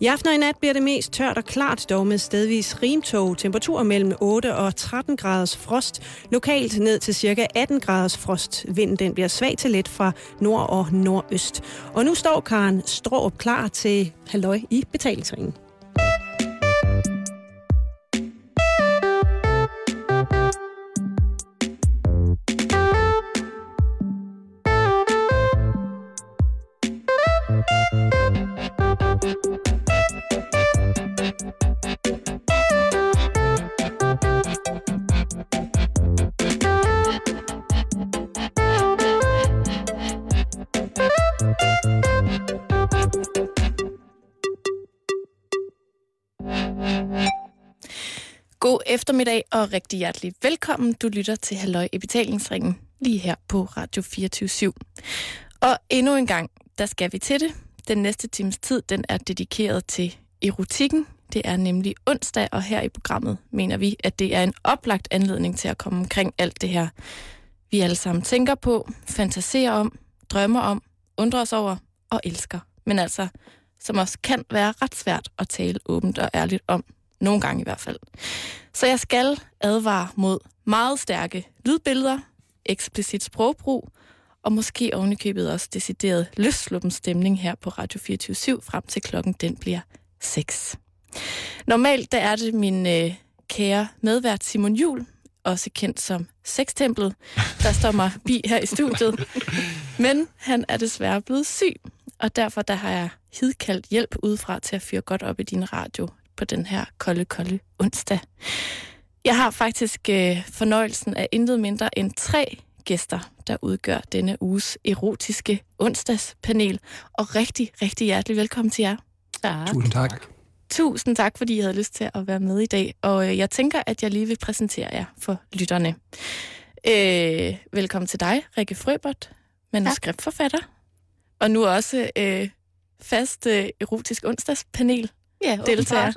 I aften og i nat bliver det mest tørt og klart, dog med stedvis rimtog. Temperaturer mellem 8 og 13 graders frost. Lokalt ned til cirka 18 graders frost. Vinden den bliver svag til let fra nord og nordøst. Og nu står Karen Stråb klar til halløj i betalingsringen. Og rigtig hjertelig velkommen. Du lytter til Halløj i betalingsringen lige her på Radio 24 Og endnu en gang, der skal vi til det. Den næste times tid, den er dedikeret til erotikken. Det er nemlig onsdag, og her i programmet mener vi, at det er en oplagt anledning til at komme omkring alt det her, vi alle sammen tænker på, fantaserer om, drømmer om, undrer os over og elsker. Men altså, som også kan være ret svært at tale åbent og ærligt om. Nogle gange i hvert fald. Så jeg skal advare mod meget stærke lydbilleder, eksplicit sprogbrug, og måske ovenikøbet også decideret løsluppen stemning her på Radio 24 frem til klokken den bliver 6. Normalt der er det min øh, kære medvært Simon Jul, også kendt som Sextemplet, der står mig bi her i studiet. Men han er desværre blevet syg, og derfor der har jeg hidkaldt hjælp udefra til at fyre godt op i din radio på den her kolde, kolde onsdag. Jeg har faktisk øh, fornøjelsen af intet mindre end tre gæster, der udgør denne uges erotiske onsdagspanel. Og rigtig, rigtig hjertelig velkommen til jer. Tak. Tusind tak. Tusind tak, fordi I havde lyst til at være med i dag. Og øh, jeg tænker, at jeg lige vil præsentere jer for lytterne. Øh, velkommen til dig, Rikke Frøbert, manuskriptforfatter. Og nu også øh, fast øh, erotisk onsdagspanel ja, deltager.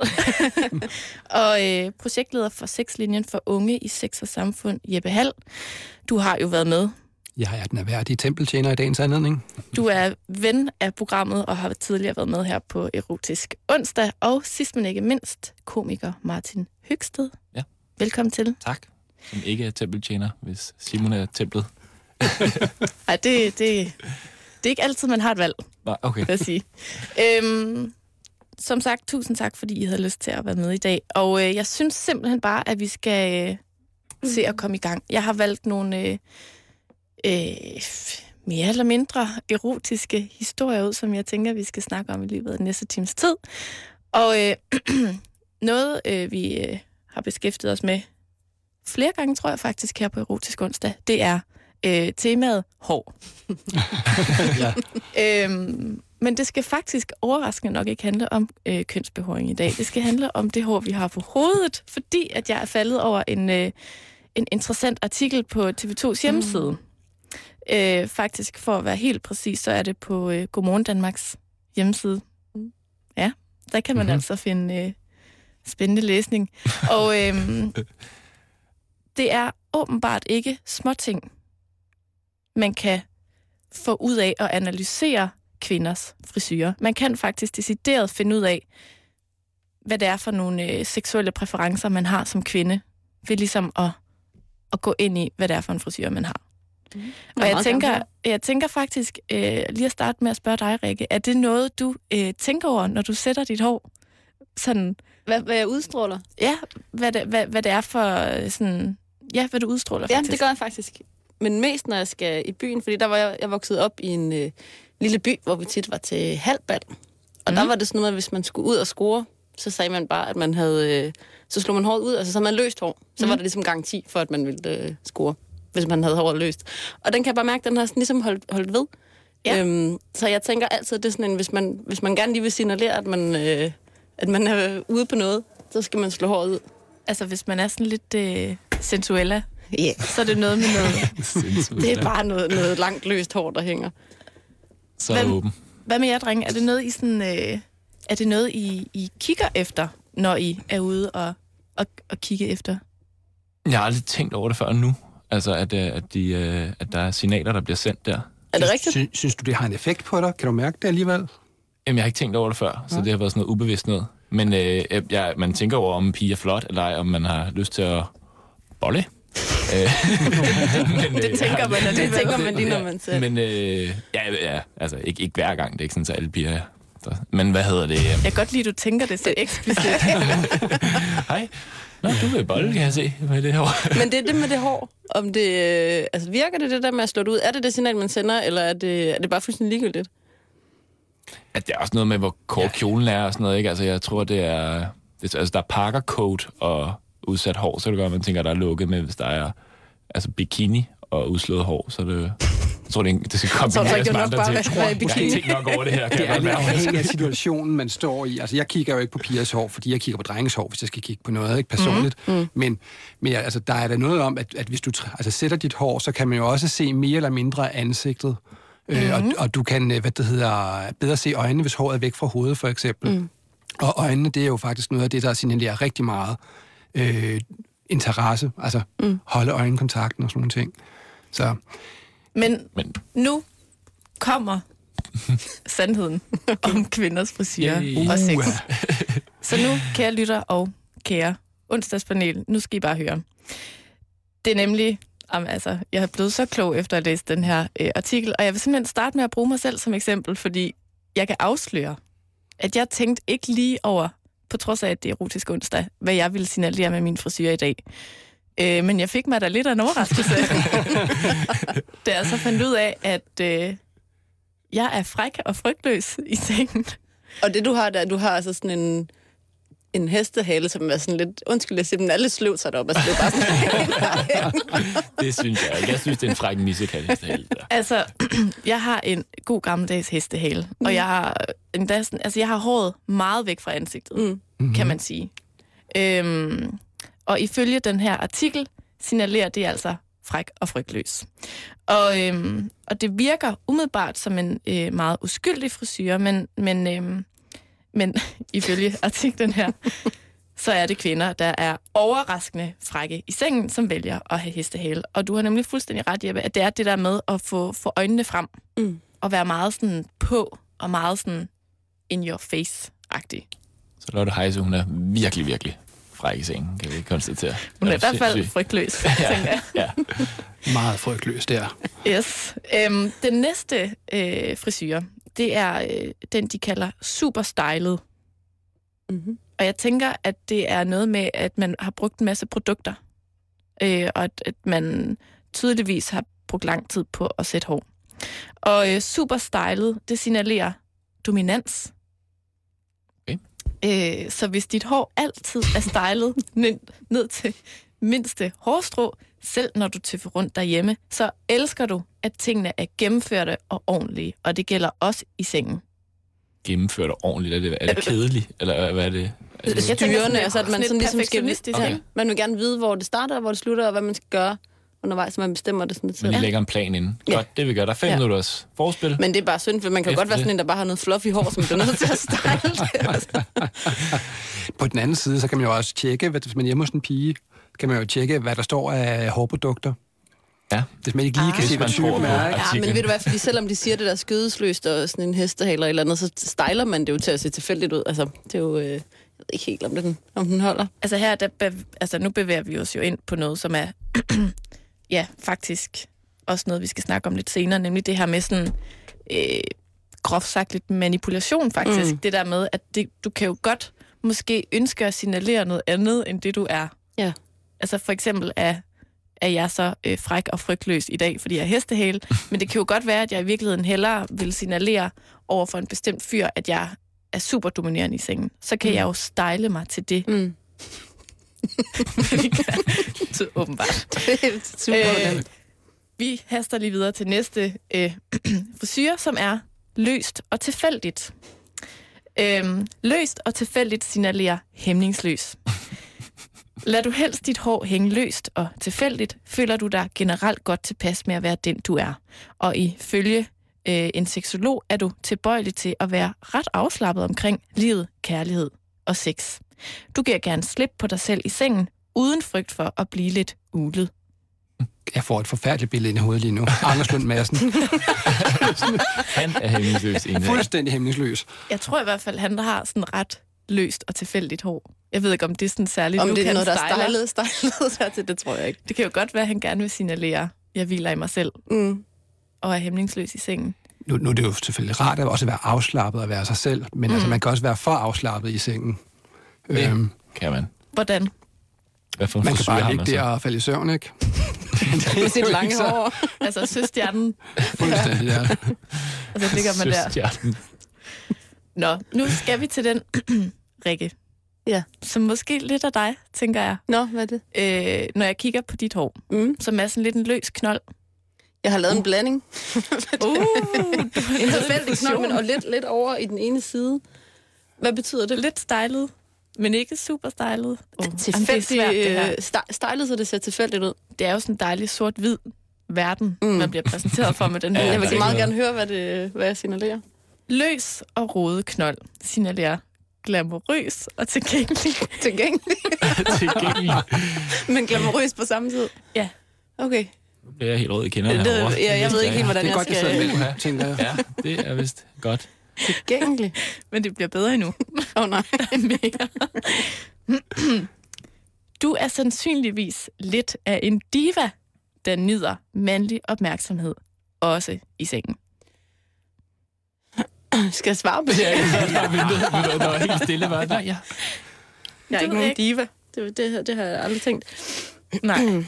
og øh, projektleder for Sexlinjen for Unge i Sex og Samfund, Jeppe Hall. Du har jo været med. Jeg er den erhverdige tempeltjener i dagens anledning. Du er ven af programmet og har tidligere været med her på Erotisk Onsdag. Og sidst men ikke mindst, komiker Martin Høgsted. Ja. Velkommen til. Tak. Som ikke er tempeltjener, hvis Simon er templet. Nej, det, det, det er ikke altid, man har et valg, Nej, okay. vil jeg sige. øhm, som sagt, tusind tak, fordi I havde lyst til at være med i dag. Og øh, jeg synes simpelthen bare, at vi skal øh, se at komme i gang. Jeg har valgt nogle øh, øh, mere eller mindre erotiske historier ud, som jeg tænker, vi skal snakke om i løbet af den næste times tid. Og øh, noget, øh, vi øh, har beskæftiget os med flere gange, tror jeg faktisk, her på Erotisk Onsdag, det er øh, temaet hår. ja. øhm, men det skal faktisk overraskende nok ikke handle om øh, kønsbehåring i dag. Det skal handle om det hår, vi har på hovedet, fordi at jeg er faldet over en, øh, en interessant artikel på TV2's hjemmeside. Mm. Øh, faktisk, for at være helt præcis, så er det på øh, Godmorgen Danmarks hjemmeside. Mm. Ja, der kan man mm-hmm. altså finde øh, spændende læsning. Og øh, det er åbenbart ikke småting, man kan få ud af at analysere kvinders frisyrer. Man kan faktisk decideret finde ud af, hvad det er for nogle øh, seksuelle præferencer, man har som kvinde, ved ligesom at, at gå ind i, hvad det er for en frisyr, man har. Mm. Og jeg tænker, jeg tænker faktisk, øh, lige at starte med at spørge dig, Rikke, er det noget, du øh, tænker over, når du sætter dit hår? Sådan, hvad, hvad jeg udstråler? Ja, hvad det, hvad, hvad det er for øh, sådan... Ja, hvad du udstråler, faktisk. Ja, det gør jeg faktisk. Men mest, når jeg skal i byen, fordi der var jeg, jeg vokset op i en øh, lille by, hvor vi tit var til halvbal. Og mm. der var det sådan noget, at hvis man skulle ud og score, så sagde man bare, at man havde... Øh, så slog man håret ud, altså så havde man løst hår. Så mm. var det ligesom garanti for, at man ville øh, score, hvis man havde håret løst. Og den kan jeg bare mærke, at den har sådan ligesom holdt, holdt ved. Ja. Øhm, så jeg tænker altid, at det er sådan en, hvis man, hvis man gerne lige vil signalere, at man, øh, at man er ude på noget, så skal man slå håret ud. Altså hvis man er sådan lidt øh, sensuella, yeah. så er det noget med noget... det er bare noget, noget langt løst hår, der hænger. Så hvad, åben. Hvad med jer, drenge? Er det noget, I, sådan, øh, er det noget, I, I kigger efter, når I er ude og, og, og kigge efter? Jeg har aldrig tænkt over det før nu. Altså, at, øh, at, de, øh, at der er signaler, der bliver sendt der. Er det rigtigt? Sy- synes du, det har en effekt på dig? Kan du mærke det alligevel? Jamen, jeg har ikke tænkt over det før, så Nej. det har været sådan noget ubevidst noget. Men øh, jeg, man tænker over, om en pige er flot, eller ej, om man har lyst til at bolle. Øh, men, Det tænker man Det tænker man lige, når man ser. Men øh, ja, ja, altså ikke, ikke hver gang. Det er ikke sådan, at alle piger er der. Men hvad hedder det? Øh, Jeg kan godt lide, at du tænker det så eksplicit. Hej. Nå, du vil bolle, kan jeg se, med det her. Men det er det med det hår. Om det, øh, altså virker det det der med at slå det ud? Er det det signal, man sender, eller er det, er det bare fuldstændig ligegyldigt? At det er også noget med, hvor kort kjolen er og sådan noget, ikke? Altså, jeg tror, det er... Det, altså, der er parkercoat og udsat hår, så er det godt, at man tænker, at der er lukket med, hvis der er altså, bikini og udslået hår, så er det... Jeg tror, det, er- det skal Så er det kombineres ikke med nok andre bare ting. at være i Jeg har tænkt nok over det her, kan Det jeg er lidt afhængigt af situationen, man står i. Altså, jeg kigger jo ikke på pigers hår, fordi jeg kigger på drenges hår, hvis jeg skal kigge på noget, ikke personligt. Mm. Men, men ja, altså, der er der noget om, at, at hvis du altså, sætter dit hår, så kan man jo også se mere eller mindre ansigtet. Mm. Øh, og, og du kan, øh, hvad det hedder, bedre se øjnene, hvis håret er væk fra hovedet, for eksempel. Mm. Og øjnene, det er jo faktisk noget af det, der signalerer rigtig meget øh, interesse. Altså, mm. holde øjenkontakten og sådan nogle ting. Så Men Men nu kommer sandheden om kvinders frisyrer Yay. og sex. Så nu, kære lytter og kære onsdagspanel, nu skal I bare høre. Det er nemlig, jamen, altså, jeg er blevet så klog efter at læse den her øh, artikel, og jeg vil simpelthen starte med at bruge mig selv som eksempel, fordi jeg kan afsløre, at jeg tænkte ikke lige over, på trods af, at det er erotisk onsdag, hvad jeg ville signalere med min frisyr i dag. Øh, men jeg fik mig da lidt af en overraskelse, da jeg så fandt ud af, at øh, jeg er fræk og frygtløs i sengen. Og det du har der, du har altså sådan en, en hestehale, som er sådan lidt, undskyld, jeg siger, den er lidt sløv sat op. Altså, det er bare sådan, det synes jeg ikke. Jeg synes, det er en fræk missekalistehæld. Altså, jeg har en god gammeldags hestehale, og jeg har, endda sådan, altså, jeg har håret meget væk fra ansigtet, Mm. mm. kan man sige. Øhm, og ifølge den her artikel signalerer det altså fræk og frygtløs. Og, øhm, og det virker umiddelbart som en øh, meget uskyldig frisyr, men, men, øhm, men ifølge artiklen her, så er det kvinder, der er overraskende frække i sengen, som vælger at have hestehale. Og du har nemlig fuldstændig ret, Jeppe, at det er det der med at få, få øjnene frem, Mm. og være meget sådan på, og meget sådan in your face-agtig. Så Lotte Heise, hun er virkelig, virkelig fræk i sengen, kan vi konstatere. Hun er i hvert fald frygtløs, tænker jeg. Ja. meget frygtløst der. Yes. Øhm, den næste øh, frisyr, det er øh, den, de kalder super stylet. mm-hmm. Og jeg tænker, at det er noget med, at man har brugt en masse produkter. Øh, og at, at man tydeligvis har brugt lang tid på at sætte hår. Og øh, super stylet, det signalerer dominans. Okay. Øh, så hvis dit hår altid er stylet ned, ned til mindste hårstrå, selv når du tøffer rundt derhjemme, så elsker du, at tingene er gennemførte og ordentlige. Og det gælder også i sengen. Gennemført og ordentligt. Er det, er det kedeligt? Eller hvad er det? Altså, Jeg tænker sådan altså at man sådan ligesom skal... Okay. Man vil gerne vide, hvor det starter, og hvor det slutter, og hvad man skal gøre undervejs, så man bestemmer det sådan lidt man selv. lige lægger en plan inden. Ja. Godt, det vi gør. Der er fem Ja. minutters forspil. Men det er bare synd, for man kan Efter godt være det. sådan en, der bare har noget fluffy hår, som bliver nødt til at style det. På den anden side, så kan man jo også tjekke, hvad- hvis man er hjemme hos en pige, kan man jo tjekke, hvad der står af hårprodukter. Ja. Hvis man ikke lige Ah. kan se, hvad man typen er. ikke? Ja, men ved du hvad, fordi selvom de siger det der skødesløst og sådan en hestehale eller eller andet, så styler man det jo til at se tilfældigt ud. Altså, det er jo... Øh, jeg ved ikke helt, om den, om den holder. Altså her, der, bev- altså nu bevæger vi os jo ind på noget, som er, ja, faktisk også noget, vi skal snakke om lidt senere, nemlig det her med sådan, øh, groft sagt lidt manipulation faktisk. Mm. Det der med, at det, du kan jo godt måske ønske at signalere noget andet, end det du er. Ja. Altså for eksempel er, er jeg så øh, fræk og frygtløs i dag, fordi jeg er hestehale, men det kan jo godt være, at jeg i virkeligheden hellere vil signalere over for en bestemt fyr, at jeg er super dominerende i sengen. Så kan Mm. jeg jo style mig til det. Mm. Så åbenbart. Det er super. Øh, vi haster lige videre til næste øh, frisyr, som er løst og tilfældigt. Øhm, løst og tilfældigt signalerer hæmningsløs. Lad du helst dit hår hænge løst og tilfældigt, føler du dig generelt godt tilpas med at være den, du er. Og ifølge øh, en seksolog er du tilbøjelig til at være ret afslappet omkring livet, kærlighed og sex. Du giver gerne slip på dig selv i sengen, uden frygt for at blive lidt ulet. jeg får et forfærdeligt billede ind i hovedet lige nu. Anders Lund Madsen. Han er dag. Fuldstændig hæmningsløs. Jeg tror i hvert fald, han har sådan ret løst og tilfældigt hår. Jeg ved ikke, om det er sådan særligt, Om nu det er kan noget, der er stylet, stylet dertil, det tror jeg ikke. Det kan jo godt være, at han gerne vil signalere, jeg hviler i mig selv Mm. og er hæmningsløs i sengen. Nu, nu er det jo selvfølgelig rart at også være afslappet og være sig selv, men mm. altså, man kan også være for afslappet i sengen. Ja. Øhm, Kan man. Hvordan? Hvad for man kan bare ligge så? der og falde i søvn, ikke? Med sit lange hår. Altså søstjernen, Fuldstændig, ja. og så ligger man der. Søstjernen. Nå, nu skal vi til den, Rikke. Ja. Som måske lidt af dig, tænker jeg. Nå, hvad er det? Øh, når jeg kigger på dit hår, Mm. som er sådan lidt en løs knold. Jeg har lavet en blanding. Uh, En tilfældig knold, men og lidt, lidt over i den ene side. Hvad betyder det? lidt stylet, men ikke super stylet. Oh, Tilfældigt, øh, stylet, så det ser tilfældigt ud. Det er jo sådan en dejlig sort-hvid verden, Mm. man bliver præsenteret for med den her. Ja, Jeg vil ikke meget gerne høre, hvad, det, hvad jeg signalerer. Løs og rodet knold signalerer glamourøs og tilgængelig. Tilgængelig, Tilgængelig. men glamourøs på samme tid. Ja. Okay. Nu bliver jeg helt rød i kinderne Det, herovre. ja, jeg ved ikke helt, hvordan Det er jeg godt, jeg sidder skal... her, tænker jeg. Ja, det er vist godt. Tilgængelig. Men det bliver bedre endnu. Åh oh, nej. Mere. Du er sandsynligvis lidt af en diva, der nyder mandlig opmærksomhed, også i sengen. Skal jeg svare på det? Ja, jeg har ventet. Der var helt stille. Var. Nej, ja. Jeg er Det ikke nogen diva. Det, det, det har jeg aldrig tænkt. Nej.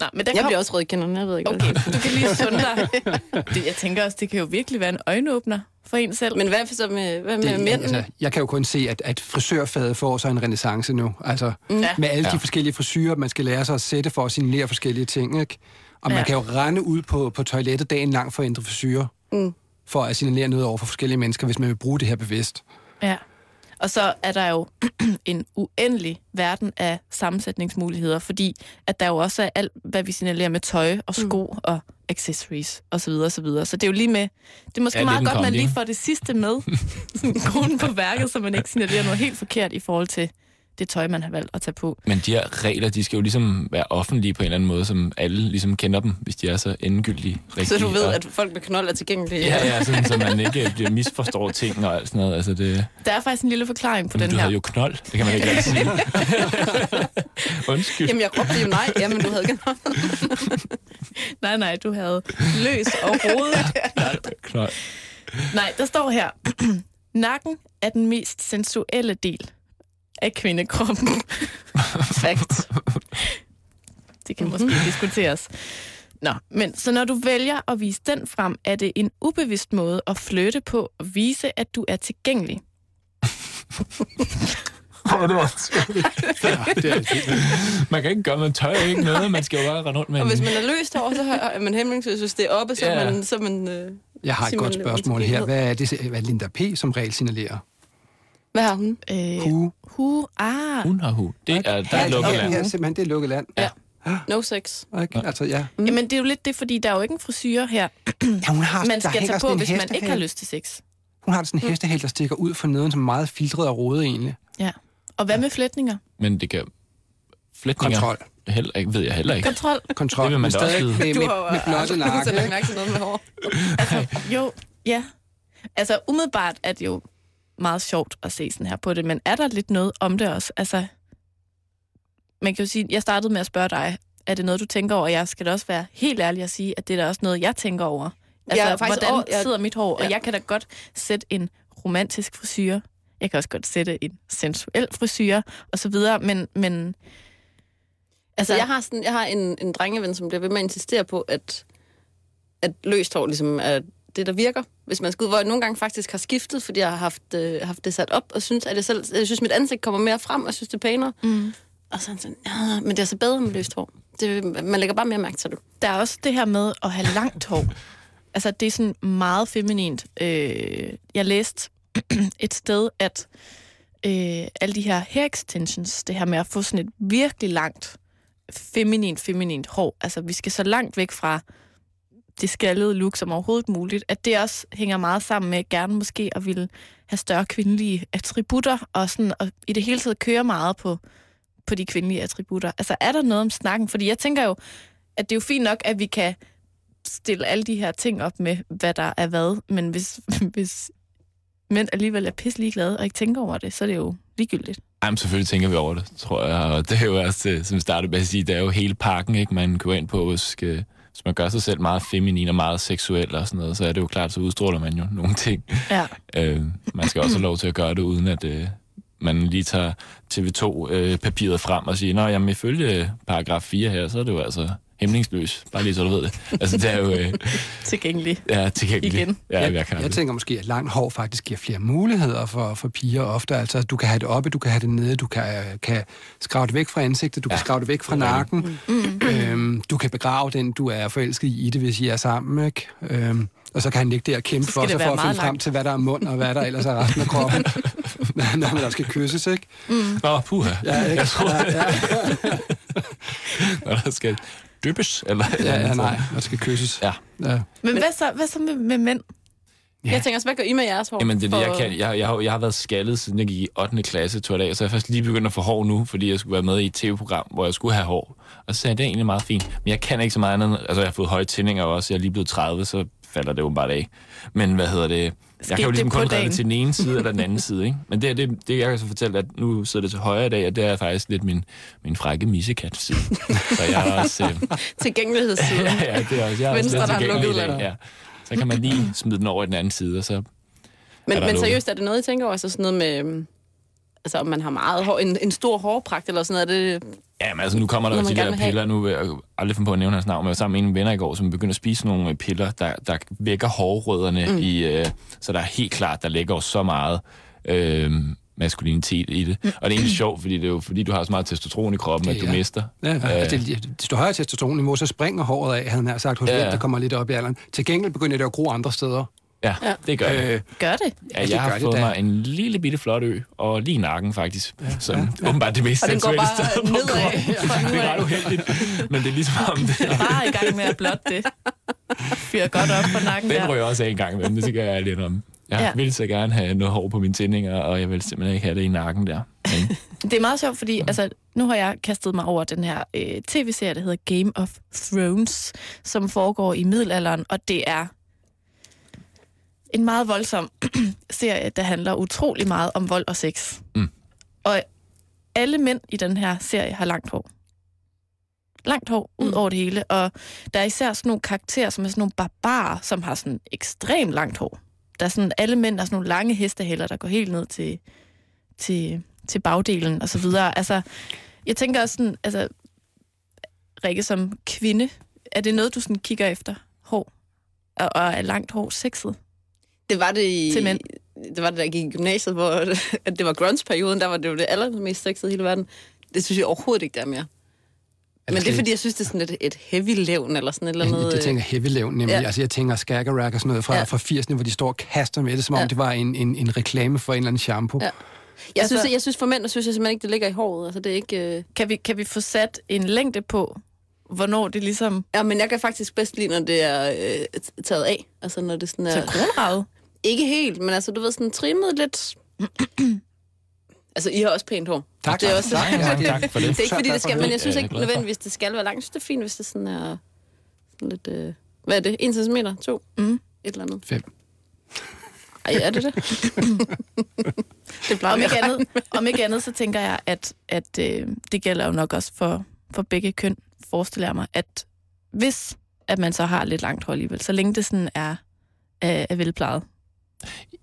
Nej, men der Jeg kom... bliver også rød i kinderne, jeg ved ikke, Okay, hvad du kan lige sunde dig. Det, jeg tænker også, det kan jo virkelig være en øjenåbner for en selv. Men hvad så med, hvad med Det, mændene? altså, jeg kan jo kun se, at, at frisørfaget får så en renaissance nu. Altså, Ja. med alle de Ja. forskellige frisyrer, man skal lære sig at sætte for at signalere forskellige ting, ikke? Og man Ja. kan jo rende ud på, på toilettet dagen lang for at ændre frisyrer, Mm. For at signalere noget over for forskellige mennesker, hvis man vil bruge det her bevidst. Ja. Og så er der jo en uendelig verden af sammensætningsmuligheder, fordi at der jo også er alt, hvad vi signalerer med tøj og sko mm. og accessories osv. Så, videre, og så, videre. så det er jo lige med... Det er måske Ja, meget godt, man kombi, lige får det sidste med. Sådan kronen på værket, så man ikke signalerer noget helt forkert i forhold til det tøj, man har valgt at tage på. Men de her regler, de skal jo ligesom være offentlige på en eller anden måde, som alle ligesom kender dem, hvis de er så endegyldige. Rigtige. Så du ved, at folk med knold er tilgængelige? Ja, ja, sådan, så man ikke bliver misforstår ting og alt sådan noget. Altså det, Der er faktisk en lille forklaring på men den du her. havde jo knold, det kan man ikke altid sige. Undskyld. Jamen, jeg råbte jo nej. Jamen, du havde knold. Nej, nej, du havde løs og rodet. Knold. Nej, der står her. Nakken er den mest sensuelle del af kvindekroppen. Fact. Det kan måske diskuteres. Nå, men så når du vælger at vise den frem, er det en ubevidst måde at flytte på og vise, at du er tilgængelig. Ja, det er det. Man kan ikke gøre, man tør ikke noget, man skal jo bare rende rundt med Og hvis man er løst over, så har- er man hæmningsløs. Hvis det er oppe, så er Ja. man... Så er man øh, Jeg har et godt spørgsmål her. Hvad er det, hvad Linda P. som regel signalerer? Hvad har hun? Øh, Hu. hu, ah. Hun har hu. Det er, der er Ja, et lukket ja, land. Ja, simpelthen, det er lukket land. Ja. No sex. Ikke? Altså, ja. Mm. Jamen, det er jo lidt det, fordi der er jo ikke en frisyr her, ja hun har, man skal tage på, hvis man ikke har lyst til sex. Hun har sådan en hestehæl, der stikker ud for neden, som er meget filtret og rodet egentlig. Ja. Og hvad med flætninger? Men det kan... Flætninger Kontrol. heller ikke, ved jeg heller ikke. Kontrol? Kontrol. Det vil man men da også vide. med, med, med blotte nakke. lagt ikke? mærke til noget med hår. Altså, jo, ja. Altså, umiddelbart er det jo meget sjovt at se sådan her på det, men er der lidt noget om det også? Altså, man kan jo sige, jeg startede med at spørge dig, er det noget, du tænker over? Jeg skal da også være helt ærlig at sige, at det er da også noget, jeg tænker over. Altså, Ja, faktisk hvordan jeg- sidder mit hår? Og ja. jeg kan da godt sætte en romantisk frisyr. Jeg kan også godt sætte en sensuel frisyr, og så videre, men... men Altså, jeg har, sådan, jeg har en, en drengeven, som bliver ved med at insistere på, at, at løst hår ligesom er det, der virker. Hvis man skal ud, hvor jeg nogle gange faktisk har skiftet, fordi jeg har haft, øh, haft det sat op, og synes, at jeg, selv, jeg synes, mit ansigt kommer mere frem, og synes, det er pænere. Mm. Og så han sådan, ja, men det er så bedre med løst hår. Det, man lægger bare mere mærke til det. der er også det her med at have langt hår. Altså, det er sådan meget feminint. Øh, jeg læste et sted, at øh, alle de her hair extensions, det her med at få sådan et virkelig langt, feminint, feminint hår, altså vi skal så langt væk fra det skaldede look som overhovedet muligt, at det også hænger meget sammen med gerne måske at ville have større kvindelige attributter, og, sådan, og i det hele taget køre meget på, på de kvindelige attributter. Altså er der noget om snakken? Fordi jeg tænker jo, at det er jo fint nok, at vi kan stille alle de her ting op med, hvad der er hvad, men hvis, hvis mænd alligevel er pisse ligeglade og ikke tænker over det, så er det jo ligegyldigt. Jamen, selvfølgelig tænker vi over det, tror jeg. Og det er jo også, øh, som startede med at sige, det er jo hele pakken, ikke? Man går ind på, hvis, øh, hvis man gør sig selv meget feminin og meget seksuel og sådan noget, så er det jo klart, så udstråler man jo nogle ting. Ja. Øh, man skal også have lov til at gøre det, uden at øh, man lige tager TV2-papiret øh, frem og siger, nå, jamen ifølge paragraf 4 her, så er det jo altså hemmelingsløs. Bare lige så du ved det. Altså, det er jo... Øh, Tilgængelig. ja, tilgængeligt. Igen. Ja, jeg, jeg, kan jeg tænker måske, at langt hår faktisk giver flere muligheder for, for piger ofte. Altså, du kan have det oppe, du kan have det nede, du kan, kan skrave det væk fra ansigtet, du ja. kan skrave det væk fra nakken. Mm. Øhm, du kan begrave den, du er forelsket i det, hvis I er sammen. Ikke? Øhm, og så kan han ligge der og kæmpe for sig for at finde meget frem langt. til, hvad der er mund og hvad der ellers er resten af kroppen, når man der skal kysses, ikke? Nå, puha. Ja, ikke? Jeg tror, ja, ja. når der skal dyppes, eller... ja, ja, nej, der skal kysses. Ja. ja. Men hvad så, hvad så med, med mænd? Ja. Jeg tænker også, hvad gør I med jeres hår? Jamen, det er det, jeg kan. Jeg, jeg, har, jeg har været skaldet, siden jeg gik i 8. klasse, tror jeg, så jeg først lige begyndt at få hår nu, fordi jeg skulle være med i et tv-program, hvor jeg skulle have hår. Og så sagde jeg, det er egentlig meget fint. Men jeg kan ikke så meget andet. Altså, jeg har fået høje tændinger også. Jeg er lige blevet 30, så falder det jo bare af. Men hvad hedder det? Jeg kan jo ligesom kun redde det til den ene side eller den anden side, ikke? Men det, det, det jeg kan så fortælle, at nu sidder det til højre i dag, og det er faktisk lidt min, min frække missekat side. så jeg er også... Øh, Tilgængelighedssiden. ja, ja, det er også, jeg er Venstre, også der er i lukket dag, Ja. Så kan man lige smide den over i den anden side, og så Men, men seriøst, er det noget, I tænker over? Altså sådan noget med... Altså, om man har meget hår, en, en stor hårpragt eller sådan noget, det... Ja, men altså nu kommer der jo de der vil have- piller. Nu vil jeg aldrig finde på at nævne hans navn, men jeg var sammen med en venner i går, som begynder at spise nogle øh, piller, der, der vækker hårrødderne mm. i... Øh, så der er helt klart, der ligger jo så meget øh, maskulinitet i det. Mm. Og det er egentlig sjovt, fordi det er jo fordi, du har så meget testosteron i kroppen, at du Ja. mister. Ja, Øh, altså, det, desto højere testosteronniveau, så springer håret af, havde han sagt, hos Ja, ja, ja. der kommer lidt op i alderen. Til gengæld begynder det at gro andre steder. Ja, Ja. det gør det. Øh, Gør det? Ja, jeg har fået mig en lille bitte flot ø, og lige i nakken faktisk, ja, som ja, åbenbart det mest bare sted på nedad Det er ret uheldigt, men det er ligesom om det. Bare i gang med at blotte det. Fyre godt op på nakken Den der. rører også af en gang imellem, det skal jeg lidt om. Jeg Ja. ja. vil så gerne have noget hår på mine tændinger, og jeg vil simpelthen ikke have det i nakken der. Men, Det er meget sjovt, fordi altså, nu har jeg kastet mig over den her øh, tv-serie, der hedder Game of Thrones, som foregår i middelalderen, og det er en meget voldsom serie, der handler utrolig meget om vold og sex. Mm. Og alle mænd i den her serie har langt hår. Langt hår ud Mm. over det hele, og der er især sådan nogle karakterer, som er sådan nogle barbarer, som har sådan ekstremt langt hår. Der er sådan, alle mænd har sådan nogle lange hestehælder, der går helt ned til, til, til bagdelen og så videre. Altså, jeg tænker også sådan, altså, Rikke som kvinde, er det noget, du sådan kigger efter? Hår? Og, og er langt hår sexet? Det var det i... Til mænd. Det var det, der gik i gymnasiet, hvor at det var grunge-perioden, der var det jo det allermest sexede i hele verden. Det synes jeg overhovedet ikke, der er mere. Men det er, fordi jeg synes, det er sådan et, et heavy levn eller sådan et eller andet... det tænker heavy levn, nemlig. Ja. Altså, jeg tænker skaggerack og sådan noget fra, Ja. fra 80'erne, hvor de står og kaster med det, som om Ja. det var en, en, en reklame for en eller anden shampoo. Ja. Jeg Altså- synes, jeg synes for mænd, der synes jeg simpelthen ikke, det ligger i håret. Altså, det er ikke... Øh... Kan vi, kan vi få sat en længde på, hvornår det ligesom Ja, men jeg kan faktisk bedst lide, når det er øh, taget af. Altså, når det sådan er... kronraget? Ikke helt, men altså, du ved, sådan trimmet lidt... altså, I har også pænt hår. Tak, Det er også- tak, tak, tak for det. Det er ikke, fordi det skal, men jeg synes ikke nødvendigvis, det skal være langt. Jeg synes, det er fint, hvis det sådan er sådan lidt... Øh... Hvad er det? 1 cm? 2? Mm. Et eller andet. Fem. Ej, er det det? det plejer Om ikke, andet, om ikke andet, så tænker jeg, at, at øh, det gælder jo nok også for, for begge køn, forestiller jeg mig, at hvis at man så har lidt langt hår alligevel, så længe det sådan er, er, er velplejet.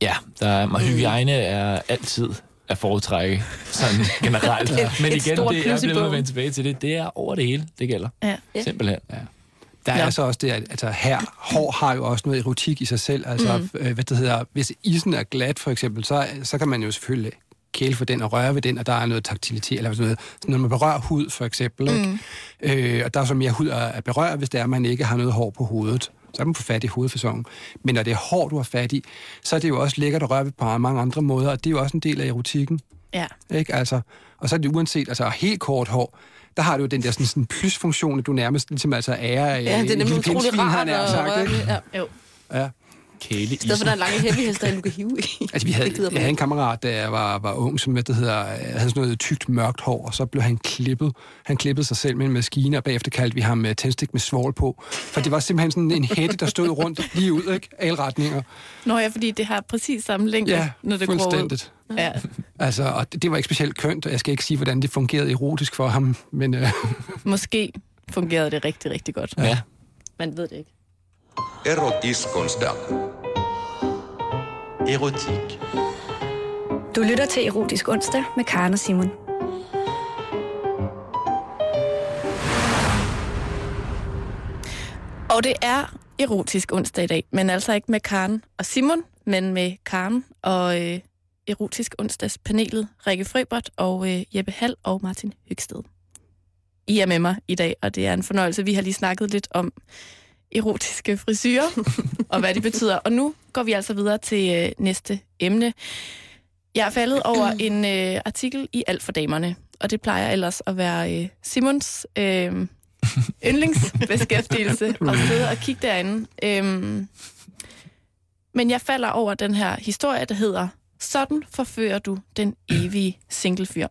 Ja, der er, og hygiejne er altid at foretrække, sådan generelt. Men et igen, stort det, nødt til at vende tilbage til det. Det er over det hele, det gælder. Ja. Ja. Simpelthen. Der Ja. er så også det, at altså, her, hår har jo også noget erotik i sig selv. Altså, mm. øh, hvad det hedder, hvis isen er glat, for eksempel, så, så kan man jo selvfølgelig kæle for den og røre ved den, og der er noget taktilitet, eller sådan noget. Så når man berører hud, for eksempel, ikke? Mm. Øh, og der er så mere hud at at berøre, hvis det er, at man ikke har noget hår på hovedet. Så kan man få fat i hovedfasongen. Men når det er hår, du har fat i, så er det jo også lækkert at røre ved på mange andre måder, og det er jo også en del af erotikken. Ja. Ikke? Altså, og så er det uanset, altså helt kort hår, der har du jo den der sådan, sådan plus-funktion, at du nærmest ligesom altså ære Ja, det er nemlig utrolig rart at røre ved. Ja. Jo. Ja. Kæle I stedet for, der er lange heavy du kan hive i. Altså, vi havde, jeg havde en kammerat, da jeg var, var ung, som hvad det hedder, havde sådan noget tykt, mørkt hår, og så blev han klippet. Han klippede sig selv med en maskine, og bagefter kaldte vi ham med tændstik med svovl på. For det var simpelthen sådan en hætte, der stod rundt lige ud, ikke? Alle retninger. Nå ja, fordi det har præcis samme længde, Ja, når det gror ud. fuldstændigt. Ja. Altså, og det, det var ikke specielt kønt, og jeg skal ikke sige, hvordan det fungerede erotisk for ham, men øh, Måske fungerede det rigtig, rigtig godt. Ja. Man ved det ikke. Erotisk-onsdag. Erotik. Du lytter til Erotisk Onsdag med Karen og Simon. Og det er erotisk onsdag i dag, men altså ikke med Karen og Simon, men med Karen og øh, erotisk onsdags panelet Rikke Fribert og øh, Jeppe Hall og Martin Hygsted. I er med mig i dag, og det er en fornøjelse. Vi har lige snakket lidt om erotiske frisyrer og hvad det betyder. Og nu går vi altså videre til øh, næste emne. Jeg er faldet over en øh, artikel i Alt for Damerne, og det plejer ellers at være øh, Simons øh, yndlingsbeskæftigelse at sidde og kigge derinde. Øhm, men jeg falder over den her historie, der hedder Sådan forfører du den evige singlefyr.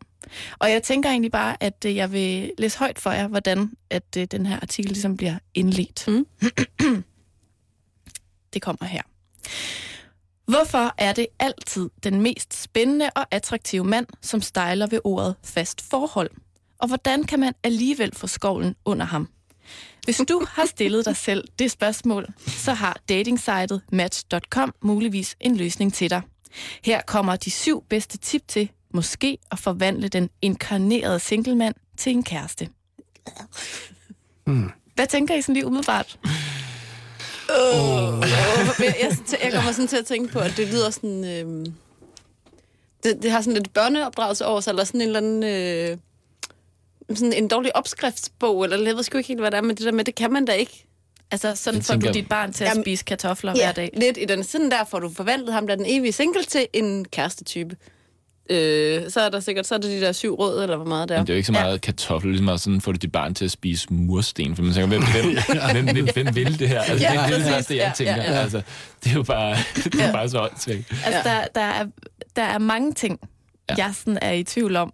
Og jeg tænker egentlig bare, at øh, jeg vil læse højt for jer, hvordan at øh, den her artikel ligesom bliver indledt. Mm. det kommer her. Hvorfor er det altid den mest spændende og attraktive mand, som stejler ved ordet fast forhold? Og hvordan kan man alligevel få skovlen under ham? Hvis du har stillet dig selv det spørgsmål, så har datingsitet Match.com muligvis en løsning til dig. Her kommer de syv bedste tip til måske at forvandle den inkarnerede singlemand til en kæreste. Mm. Hvad tænker I sådan lige umiddelbart? Oh. jeg, jeg, jeg kommer sådan til at tænke på, at det lyder sådan... Øh, det, det har sådan lidt børneopdragelse over sig, eller sådan en eller anden... Øh, sådan en dårlig opskriftsbog, eller jeg ved sgu ikke helt, hvad det er, men det der med, det kan man da ikke. Altså, sådan Jeg får du tænker- dit barn til at Jamen, spise kartofler hver dag. lidt i den. Sådan der får du forvandlet ham, der er den evige single, til en kærestetype. Øh, så er der sikkert, så er det de der syv råd, eller hvor meget det er. Men det er jo ikke så meget ja. kartoffel, ligesom meget sådan får du dit barn til at spise mursten, for man tænker, hvem, hvem, hvem, hvem, hvem vil det her? Altså, Ja, det er det præcis. første, jeg tænker. ja, ja. Altså, det er jo bare, det er Ja. bare så åndssvagt. Altså, der, der, er, der er mange ting. Ja. jeg sådan er i tvivl om,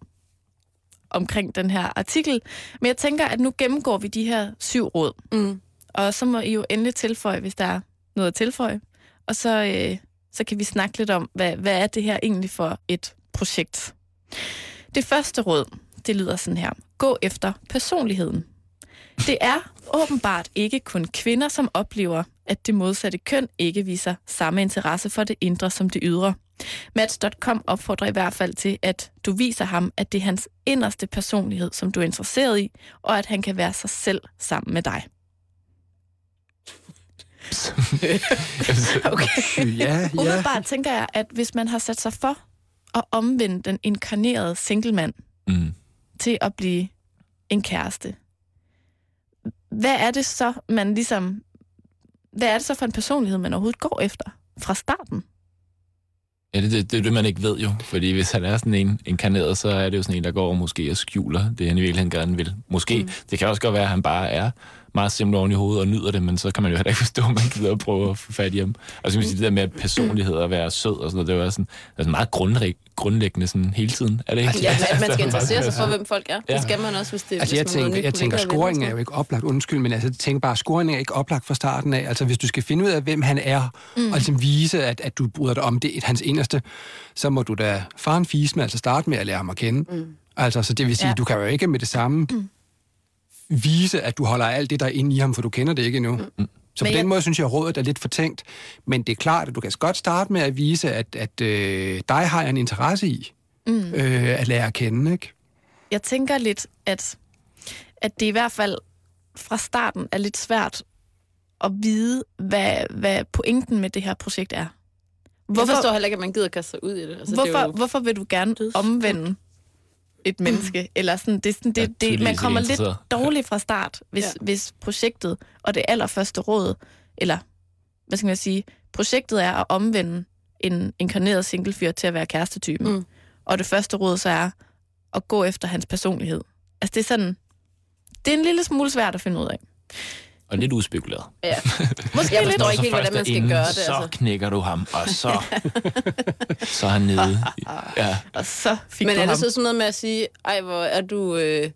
omkring den her artikel. Men jeg tænker, at nu gennemgår vi de her syv råd. Mm. Og så må I jo endelig tilføje, hvis der er noget at tilføje. Og så, øh, så kan vi snakke lidt om, hvad, hvad er det her egentlig for et projekt. Det første råd, det lyder sådan her. Gå efter personligheden. Det er åbenbart ikke kun kvinder, som oplever, at det modsatte køn ikke viser samme interesse for det indre som det ydre. Match.com opfordrer i hvert fald til, at du viser ham, at det er hans inderste personlighed, som du er interesseret i, og at han kan være sig selv sammen med dig. Okay. ja, ja. Umiddelbart tænker jeg, at hvis man har sat sig for at omvende den inkarnerede singlemand Mm. til at blive en kæreste, hvad er det så, man ligesom... Hvad er det så for en personlighed, man overhovedet går efter fra starten? Ja, det, det, det er det, man ikke ved jo. Fordi hvis han er sådan en inkarneret, så er det jo sådan en, der går og måske og skjuler det, han i virkeligheden gerne vil. Måske. Mm. Det kan også godt være, at han bare er meget simpel oven i hovedet og nyder det, men så kan man jo heller ikke forstå, at man gider at prøve at få fat i ham. Og så kan man sige, det der med personlighed og være sød og sådan noget, det er jo sådan, det er sådan meget grundlæg- grundlæggende sådan hele tiden, er det ikke? Ja, at man skal Altså, interessere sig for, hvem folk er. Ja. Det skal man også, hvis det Altså, hvis jeg man møder tænker, jeg tænker scoringen er jo ikke oplagt, undskyld, men altså, jeg tænker bare, scoringen er ikke oplagt fra starten af. Altså, hvis du skal finde ud af, hvem han er, mm. og ligesom vise, at, at du bryder dig om det, hans eneste, så må du da faren fise med, altså starte med at lære ham at kende. Mm. Altså, så det vil sige, ja. du kan jo ikke med det samme mm. Vise, at du holder alt det, der er inde i ham, for du kender det ikke endnu. Mm. Så Men på den jeg- måde synes jeg, at rådet er lidt fortænkt. Men det er klart, at du kan godt starte med at vise, at, at øh, dig har jeg en interesse i Mm. øh, at lære at kende, ikke? Jeg tænker lidt, at, at det i hvert fald fra starten er lidt svært at vide, hvad, hvad pointen med det her projekt er. Jeg Hvorfor, forstår heller ikke, at man gider kaste sig ud i det. Altså, hvorfor, det jo... hvorfor vil du gerne omvende et menneske? Eller sådan, det, er sådan, Ja, det, det, man kommer lidt dårligt fra start, hvis, ja. hvis projektet og det allerførste råd, eller hvad skal man sige, projektet er at omvende en inkarneret singlefyr til at være kærestetypen. Mm. Og det første råd så er at gå efter hans personlighed. Altså det er sådan, det er en lille smule svært at finde ud af. Og lidt udspekuleret. Ja. Måske jeg forstår Når ikke så helt, hvordan man skal gøre det. Så Altså. knækker du ham, og så, så er han nede. Ja. Og så fik Men du er ham. det så sådan noget med at sige, ej, hvor er du øh,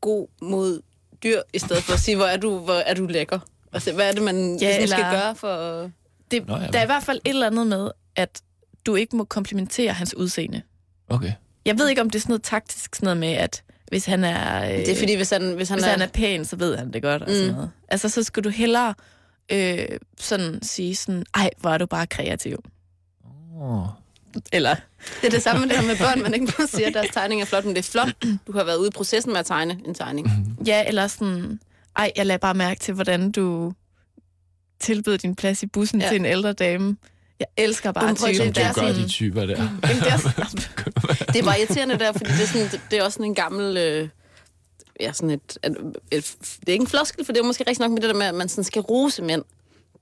god mod dyr, i stedet for at sige, hvor er du, hvor er du lækker? Altså, hvad er det, man Ja, ligesom skal eller- gøre for... det, Nå, ja, der er i hvert fald et eller andet med, at du ikke må komplimentere hans udseende. Okay. Jeg ved ikke, om det er sådan noget taktisk sådan noget med, at hvis han er, øh, Det er fordi, hvis han, hvis han, hvis er, han er pæn, så ved han det godt. Og sådan Mm. noget. Altså, så skal du hellere øh, sådan sige sådan, ej, hvor er du bare kreativ. Oh. Eller, det er det samme med det her med børn, man ikke må sige, at deres tegning er flot, men det er flot. Du har været ude i processen med at tegne en tegning. ja, eller sådan, ej, jeg lader bare mærke til, hvordan du tilbød din plads i bussen. Ja. til en ældre dame. Jeg elsker bare tænke, Som det er du gør sådan- de typer der. Jamen, det, er, sådan- Det er bare irriterende der, fordi det er, sådan, det er også sådan en gammel... Øh, ja, sådan et, et, et, det er ikke en floskel, for det er måske rigtig nok med det der med, at man sådan skal rose mænd.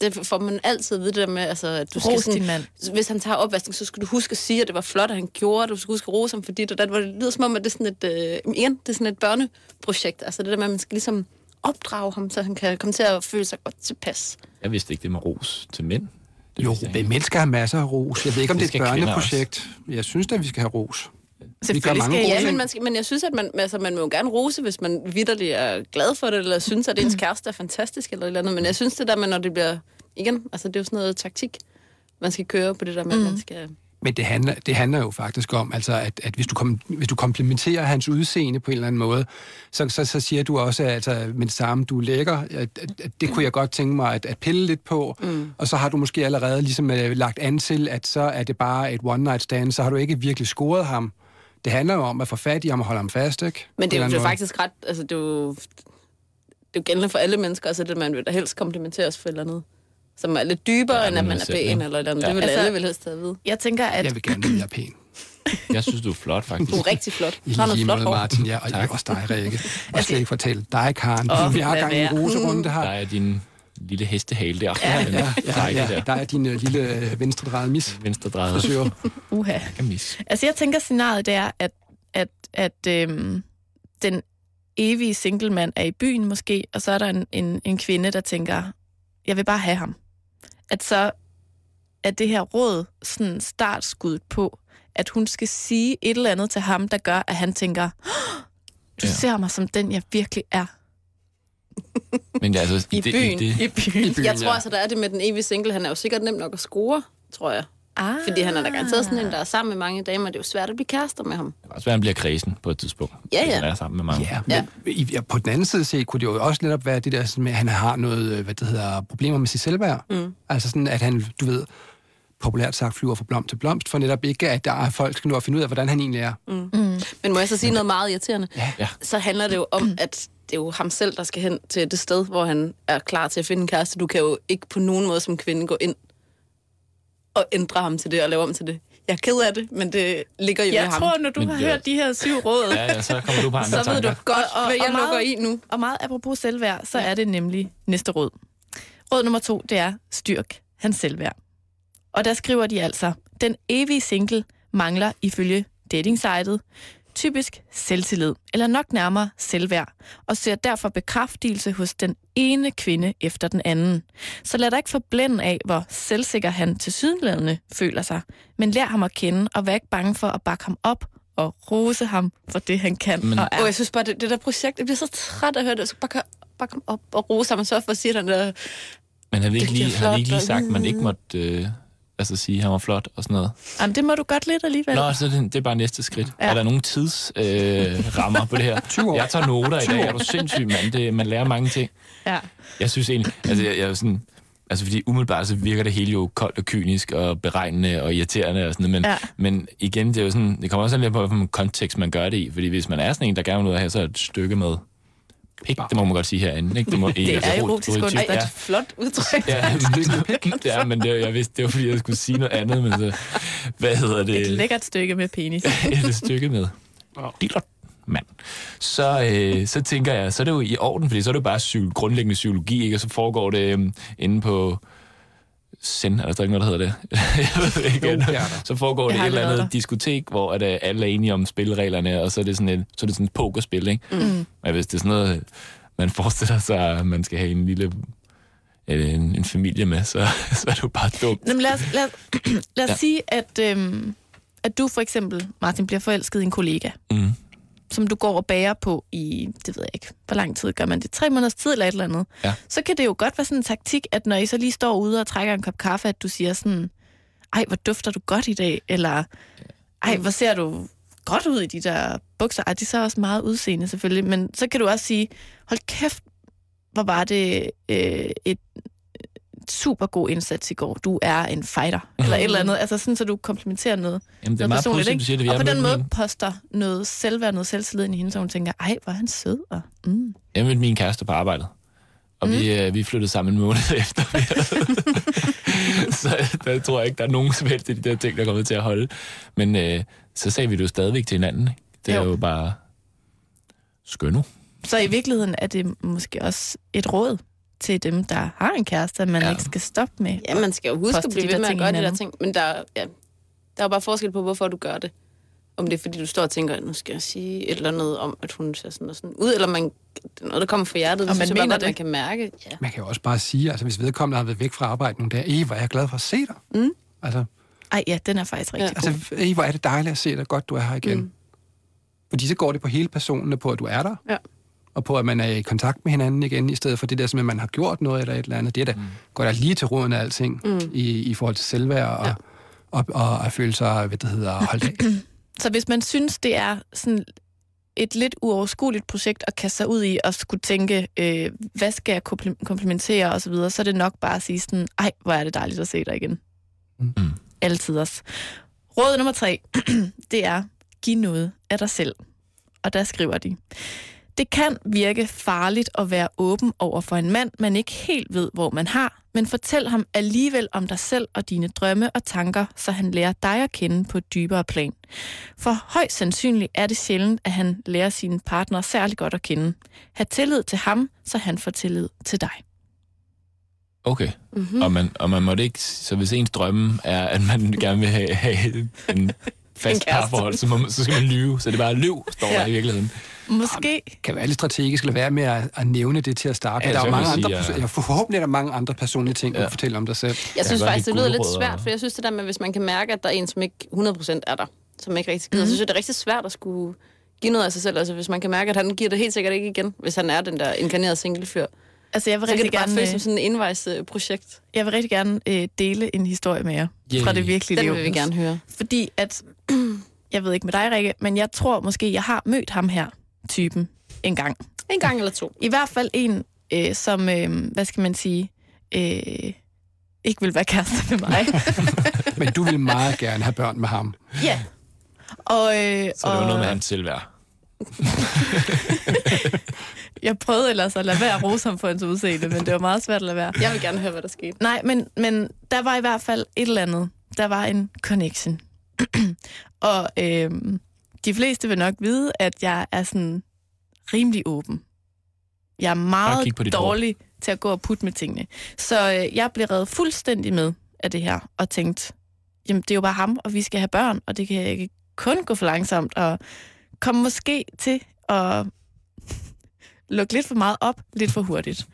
Det får man altid at vide det der med, altså, at du skal Ros sådan, din mand. hvis han tager opvasken, så skal du huske at sige, at det var flot, at han gjorde det. Du skal huske at rose ham, fordi det, hvor det lyder som om, at det er sådan et, øh, igen, det er sådan et børneprojekt. Altså det der med, at man skal ligesom opdrage ham, så han kan komme til at føle sig godt tilpas. Jeg vidste ikke, det med ros til mænd. Det Jo, men mænd skal have masser af ros. Jeg ved ikke, om Det det, er et børneprojekt. Jeg synes da, vi skal have ros. Selvfølgelig mange skal. Ja, men, man skal, men jeg synes, at man, altså, man må jo gerne rose, hvis man vidderligt er glad for det, eller synes, at ens kæreste er fantastisk, eller et eller andet. Men jeg synes det der med, når det bliver... Igen, altså det er jo sådan noget taktik, man skal køre på det der med, mm. at man skal... Men det handler, det handler jo faktisk om, altså, at, at hvis, du kom, hvis du komplementerer hans udseende på en eller anden måde, så, så, så siger du også altså, med det samme, du er lækker. At, at, at det kunne jeg godt tænke mig at, at pille lidt på. Mm. Og så har du måske allerede ligesom uh, lagt an til, at så er det bare et one-night stand, så har du ikke virkelig scoret ham. Det handler jo om at få fat i ham og holde ham fast, ikke? Men det er jo det er faktisk ret... Altså, det er jo, det er jo gældende for alle mennesker, altså det, man vil da helst komplimenteres for et eller andet, som er lidt dybere, Ja, ja, end at man er modsætning. pæn, eller et eller andet. Ja. Det vil Altså- alle vil helst have at vide. Jeg tænker, at. Jeg vil gerne vide, at jeg er pæn. Jeg synes, du er flot, faktisk. Du er rigtig flot. I har noget flot måde, hår. Martin. Ja, og Tak. også dig, Rikke. Og slet ikke fortælle dig, Karen. Oh, vi har gang i en roserunde Der her. er din lille hestehale der. Ja, Ja, ja, række ja, der. der er din uh, lille øh, venstredrejede mis. Venstre drejet. Frisør. uha. Mis. Altså, jeg tænker, scenariet det er, at, at, at øhm, den evige singlemand er i byen måske, og så er der en, en, en kvinde, der tænker, jeg vil bare have ham. At så er det her råd sådan startskuddet på, at hun skal sige et eller andet til ham, der gør, at han tænker, "Åh, du Ja. ser mig som den, jeg virkelig er. Men altså, I det, byen. Det, I byen. byen, Jeg tror ja. altså, der er det med den evige single. Han er jo sikkert nem nok at score, tror jeg. Ah. Fordi han er da garanteret sådan en, der er sammen med mange damer. Det er jo svært at blive kærester med ham. det kan også være, han bliver kredsen på et tidspunkt. Ja, Hvis ja. han er sammen med mange. Ja, men ja. ja, på den anden side set, kunne det jo også netop være det der sådan med, at han har noget, øh, hvad det hedder, problemer med sit selvværd. Mm. Altså sådan, at han, du ved, populært sagt flyver fra blomst til blomst, for netop ikke, at der er folk skal nu at finde ud af, hvordan han egentlig er. Mm. Men må jeg så sige noget meget irriterende? Ja. Ja. Så handler det jo om, at det er jo ham selv, der skal hen til det sted, hvor han er klar til at finde en kæreste. Du kan jo ikke på nogen måde som kvinde gå ind og ændre ham til det og lave om til det. Jeg er ked af det, men det ligger jo ved Jeg ham. tror, når du Men har det- hørt de her syv råd, Ja, ja, så kommer du på andre så ved du godt, Og- og- hvad jeg og meget- lukker i nu. Og meget apropos selvværd, så er det nemlig næste råd. Råd nummer to, det er styrk hans selvværd. Og der skriver de altså, den evige single mangler ifølge datingsitet typisk selvtillid, eller nok nærmere selvværd, og ser derfor bekræftelse hos den ene kvinde efter den anden. Så lad dig ikke forblænde af, hvor selvsikker han til sydenladende føler sig, men lær ham at kende, og vær ikke bange for at bakke ham op og rose ham for det, han kan Men- og er. Og jeg synes bare, det, det der projekt, jeg bliver så træt af at høre det. Så bare, kom- bare kom op og rose ham, og så for at sige, at han er... Men havde vi ikke Det lige, havde vi ikke lige sagt, at man ikke måtte øh, altså sige, at han var flot og sådan noget? Jamen, det må du godt lidt alligevel. Nå, så det, det er bare næste skridt. Ja. Er der nogen tidsrammer øh, rammer på det her? 20 år. Jeg tager noter i dag. Er du sindssyg, mand? Det, man lærer mange ting. Ja. Jeg synes egentlig, altså jeg, jeg er sådan, altså fordi umiddelbart så virker det hele jo koldt og kynisk og beregnende og irriterende og sådan noget, men, Ja. ja. men igen, det er jo sådan, det kommer også lidt på, hvilken kontekst man gør det i, fordi hvis man er sådan en, der gerne vil ud af her, så er et stykke med pik, det må man godt sige herinde, ikke? Det, må, Det er erotisk erotisk onsdag. Ej, ja. et flot udtryk. Ja, ja, men det, jeg vidste, det var fordi, jeg skulle sige noget andet, men så, hvad hedder det? Et lækkert stykke med penis. et stykke med. Dilert, mand. Så, øh, så tænker jeg, så er det jo i orden, fordi så er det jo bare psy- grundlæggende psykologi, ikke? og så foregår det øh, inde på Zen, er der stadig noget, der hedder det? jeg ved ikke. Jo, så foregår det et eller andet der. diskotek, hvor at, øh, alle er enige om spillereglerne, og så er det sådan et, så er det sådan et pokerspil, ikke? Mm. Men hvis det er sådan noget man forestiller sig, at man skal have en lille eller en, en familie med, så, så er det jo bare dumt. Jamen, lad os, lad, lad os ja. sige, at, øhm, at du for eksempel, Martin, bliver forelsket i en kollega, Mm. Som du går og bærer på i, det ved jeg ikke, hvor lang tid gør man det? Tre måneders tid eller et eller andet. Ja. Så kan det jo godt være sådan en taktik, at når I så lige står ude og trækker en kop kaffe, at du siger sådan, ej, hvor dufter du godt i dag, eller ej, hvor ser du godt ud i de der bukser. Ej, de er så også meget udseende selvfølgelig, men så kan du også sige, hold kæft, hvor var det øh, et super god indsats i går. Du er en fighter. Eller et eller andet. Altså sådan, så du komplementerer noget, Jamen, det er noget meget positivt, du siger det. Og på den måde min- poster noget selvværd, noget selvtillid ind i hende, så hun tænker, ej, hvor er han sød. Og, mm. Jeg mødte min kæreste på arbejdet. Og mm. vi, øh, vi flyttede sammen en måned efter. så der tror jeg ikke, der er nogen som helst af de der ting, der kommer til at holde. Men øh, så sagde vi det jo stadigvæk til hinanden. Ikke? Det er Jo. jo bare skønne. Så i virkeligheden er det måske også et råd til dem, der har en kæreste, at man Ja. ja. ikke skal stoppe med. Ja, man skal jo huske at blive ved med at gøre de der ting. Men der, er- ja, der er jo bare forskel på, hvorfor du gør det. Om det er, fordi du står og tænker, nu skal jeg sige et eller andet om, at hun ser sådan og sådan ud, eller man, det er noget, der kommer fra hjertet. Og man synes jeg bare mener godt, det. man kan mærke. Ja. Man kan jo også bare sige, altså hvis vedkommende har været væk fra arbejde nogle dage, Ej, hvor er jeg glad for at se dig. Mm. Altså, Ej, ja, den er faktisk rigtig Ja. god. altså hvor er det dejligt at se dig, godt du er her igen. Mm. Fordi så går det på hele personen, på at du er der, Ja. Og på at man er i kontakt med hinanden igen, i stedet for det der, som at man har gjort noget eller et eller andet. Det er da, mm. går der lige til roden af alting Mm. i, i forhold til selvværd og, Ja. og, og, og at føle sig, hvad det hedder, holdt af. Så hvis man synes, det er sådan et lidt uoverskueligt projekt at kaste sig ud i og skulle tænke, øh, hvad skal jeg komplementere osv., så, videre, så er det nok bare at sige sådan, ej, hvor er det dejligt at se dig igen. Mm. Altid også. Råd nummer tre, det er, giv noget af dig selv. Og der skriver de, det kan virke farligt at være åben over for en mand, man ikke helt ved, hvor man har, men fortæl ham alligevel om dig selv og dine drømme og tanker, så han lærer dig at kende på et dybere plan. For højst sandsynligt er det sjældent, at han lærer sine partner særlig godt at kende. Ha' tillid til ham, så han får tillid til dig. Okay. Mm-hmm. Og, man, og man måtte ikke... Så hvis ens drømme er, at man gerne vil have, have en fast parforhold, så, må, man- så skal man lyve. Så det er bare lyv, står ja. Ja. der i virkeligheden. Måske. kan være lidt strategisk, eller være med at, at nævne det til at starte. Ja, med. der er mange andre, sige, perso- ja, forhåbentlig er der mange andre personlige ting, du Ja. kan fortælle om dig selv. Jeg synes godt faktisk, det lyder lidt svært, for jeg synes det der med, hvis man kan mærke, at der er en, som ikke 100% er der, som ikke rigtig gider, mm. så synes jeg, det er rigtig svært at skulle give noget af sig selv. Altså hvis man kan mærke, at han giver det helt sikkert ikke igen, hvis han er den der inkarnerede singlefyr. Altså, jeg vil Så kan rigtig det bare gerne, føles som øh, sådan en envejsprojekt. jeg vil rigtig gerne øh, dele en historie med jer Yay. fra det virkelige Den liv. vil vi gerne høre. Fordi at, jeg ved ikke med dig, Rikke, men jeg tror måske, jeg har mødt ham her, typen, en gang. En gang eller to. I hvert fald en, øh, som, øh, hvad skal man sige, øh, ikke vil være kæreste med mig. Men du vil meget gerne have børn med ham. ja. Og, øh, Så det var og noget med hans selvværd. jeg prøvede ellers at lade være at rose ham for hans udseende, men det var meget svært at lade være. Jeg vil gerne høre, hvad der skete. Nej, men, men der var i hvert fald et eller andet. Der var en connection. og øh, de fleste vil nok vide, at jeg er sådan rimelig åben. Jeg er meget dit hår. dårlig til at gå og putte med tingene. Så øh, jeg blev reddet fuldstændig med af det her, og tænkte, jamen det er jo bare ham, og vi skal have børn, og det kan ikke kun gå for langsomt, og komme måske til at lukke lidt for meget op, lidt for hurtigt.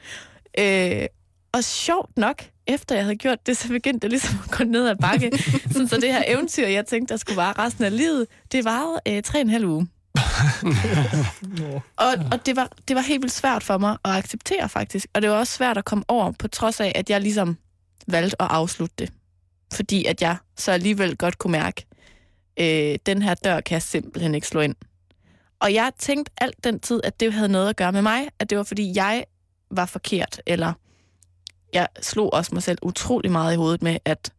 Øh, og sjovt nok, efter jeg havde gjort det, så begyndte det ligesom at gå ned ad bakke. Sådan, så det her eventyr, jeg tænkte, der skulle vare resten af livet, det varede øh, tre og en halv uge. og og det, var, det var helt vildt svært for mig at acceptere faktisk. Og det var også svært at komme over, på trods af, at jeg ligesom valgte at afslutte det. Fordi at jeg så alligevel godt kunne mærke, øh, den her dør kan jeg simpelthen ikke slå ind. Og jeg tænkte alt den tid, at det havde noget at gøre med mig, at det var fordi jeg var forkert, eller jeg slog også mig selv utrolig meget i hovedet med, at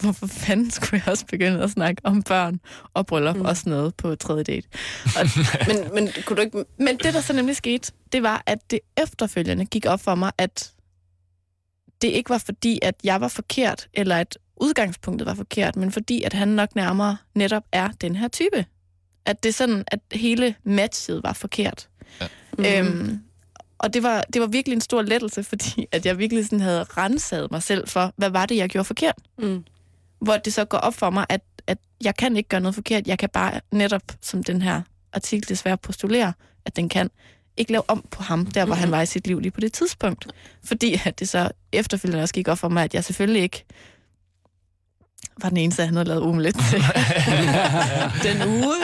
hvorfor fanden skulle jeg også begynde at snakke om børn og bryllup mm. og sådan noget på tredje date. Og, Men, men kunne du ikke... men det, der så nemlig skete, det var, at det efterfølgende gik op for mig, at det ikke var fordi, at jeg var forkert, eller at udgangspunktet var forkert, men fordi, at han nok nærmere netop er den her type. At det er sådan, at hele matchet var forkert. Mm. Øhm, og det var, det var virkelig en stor lettelse, fordi at jeg virkelig sådan havde renset mig selv for, hvad var det, jeg gjorde forkert? Mm. Hvor det så går op for mig, at, at jeg kan ikke gøre noget forkert. Jeg kan bare netop, som den her artikel desværre postulerer, at den kan, ikke lave om på ham, der hvor han var i sit liv lige på det tidspunkt. Fordi at det så efterfølgende også gik op for mig, at jeg selvfølgelig ikke var den eneste, han havde lavet omelet til den uge.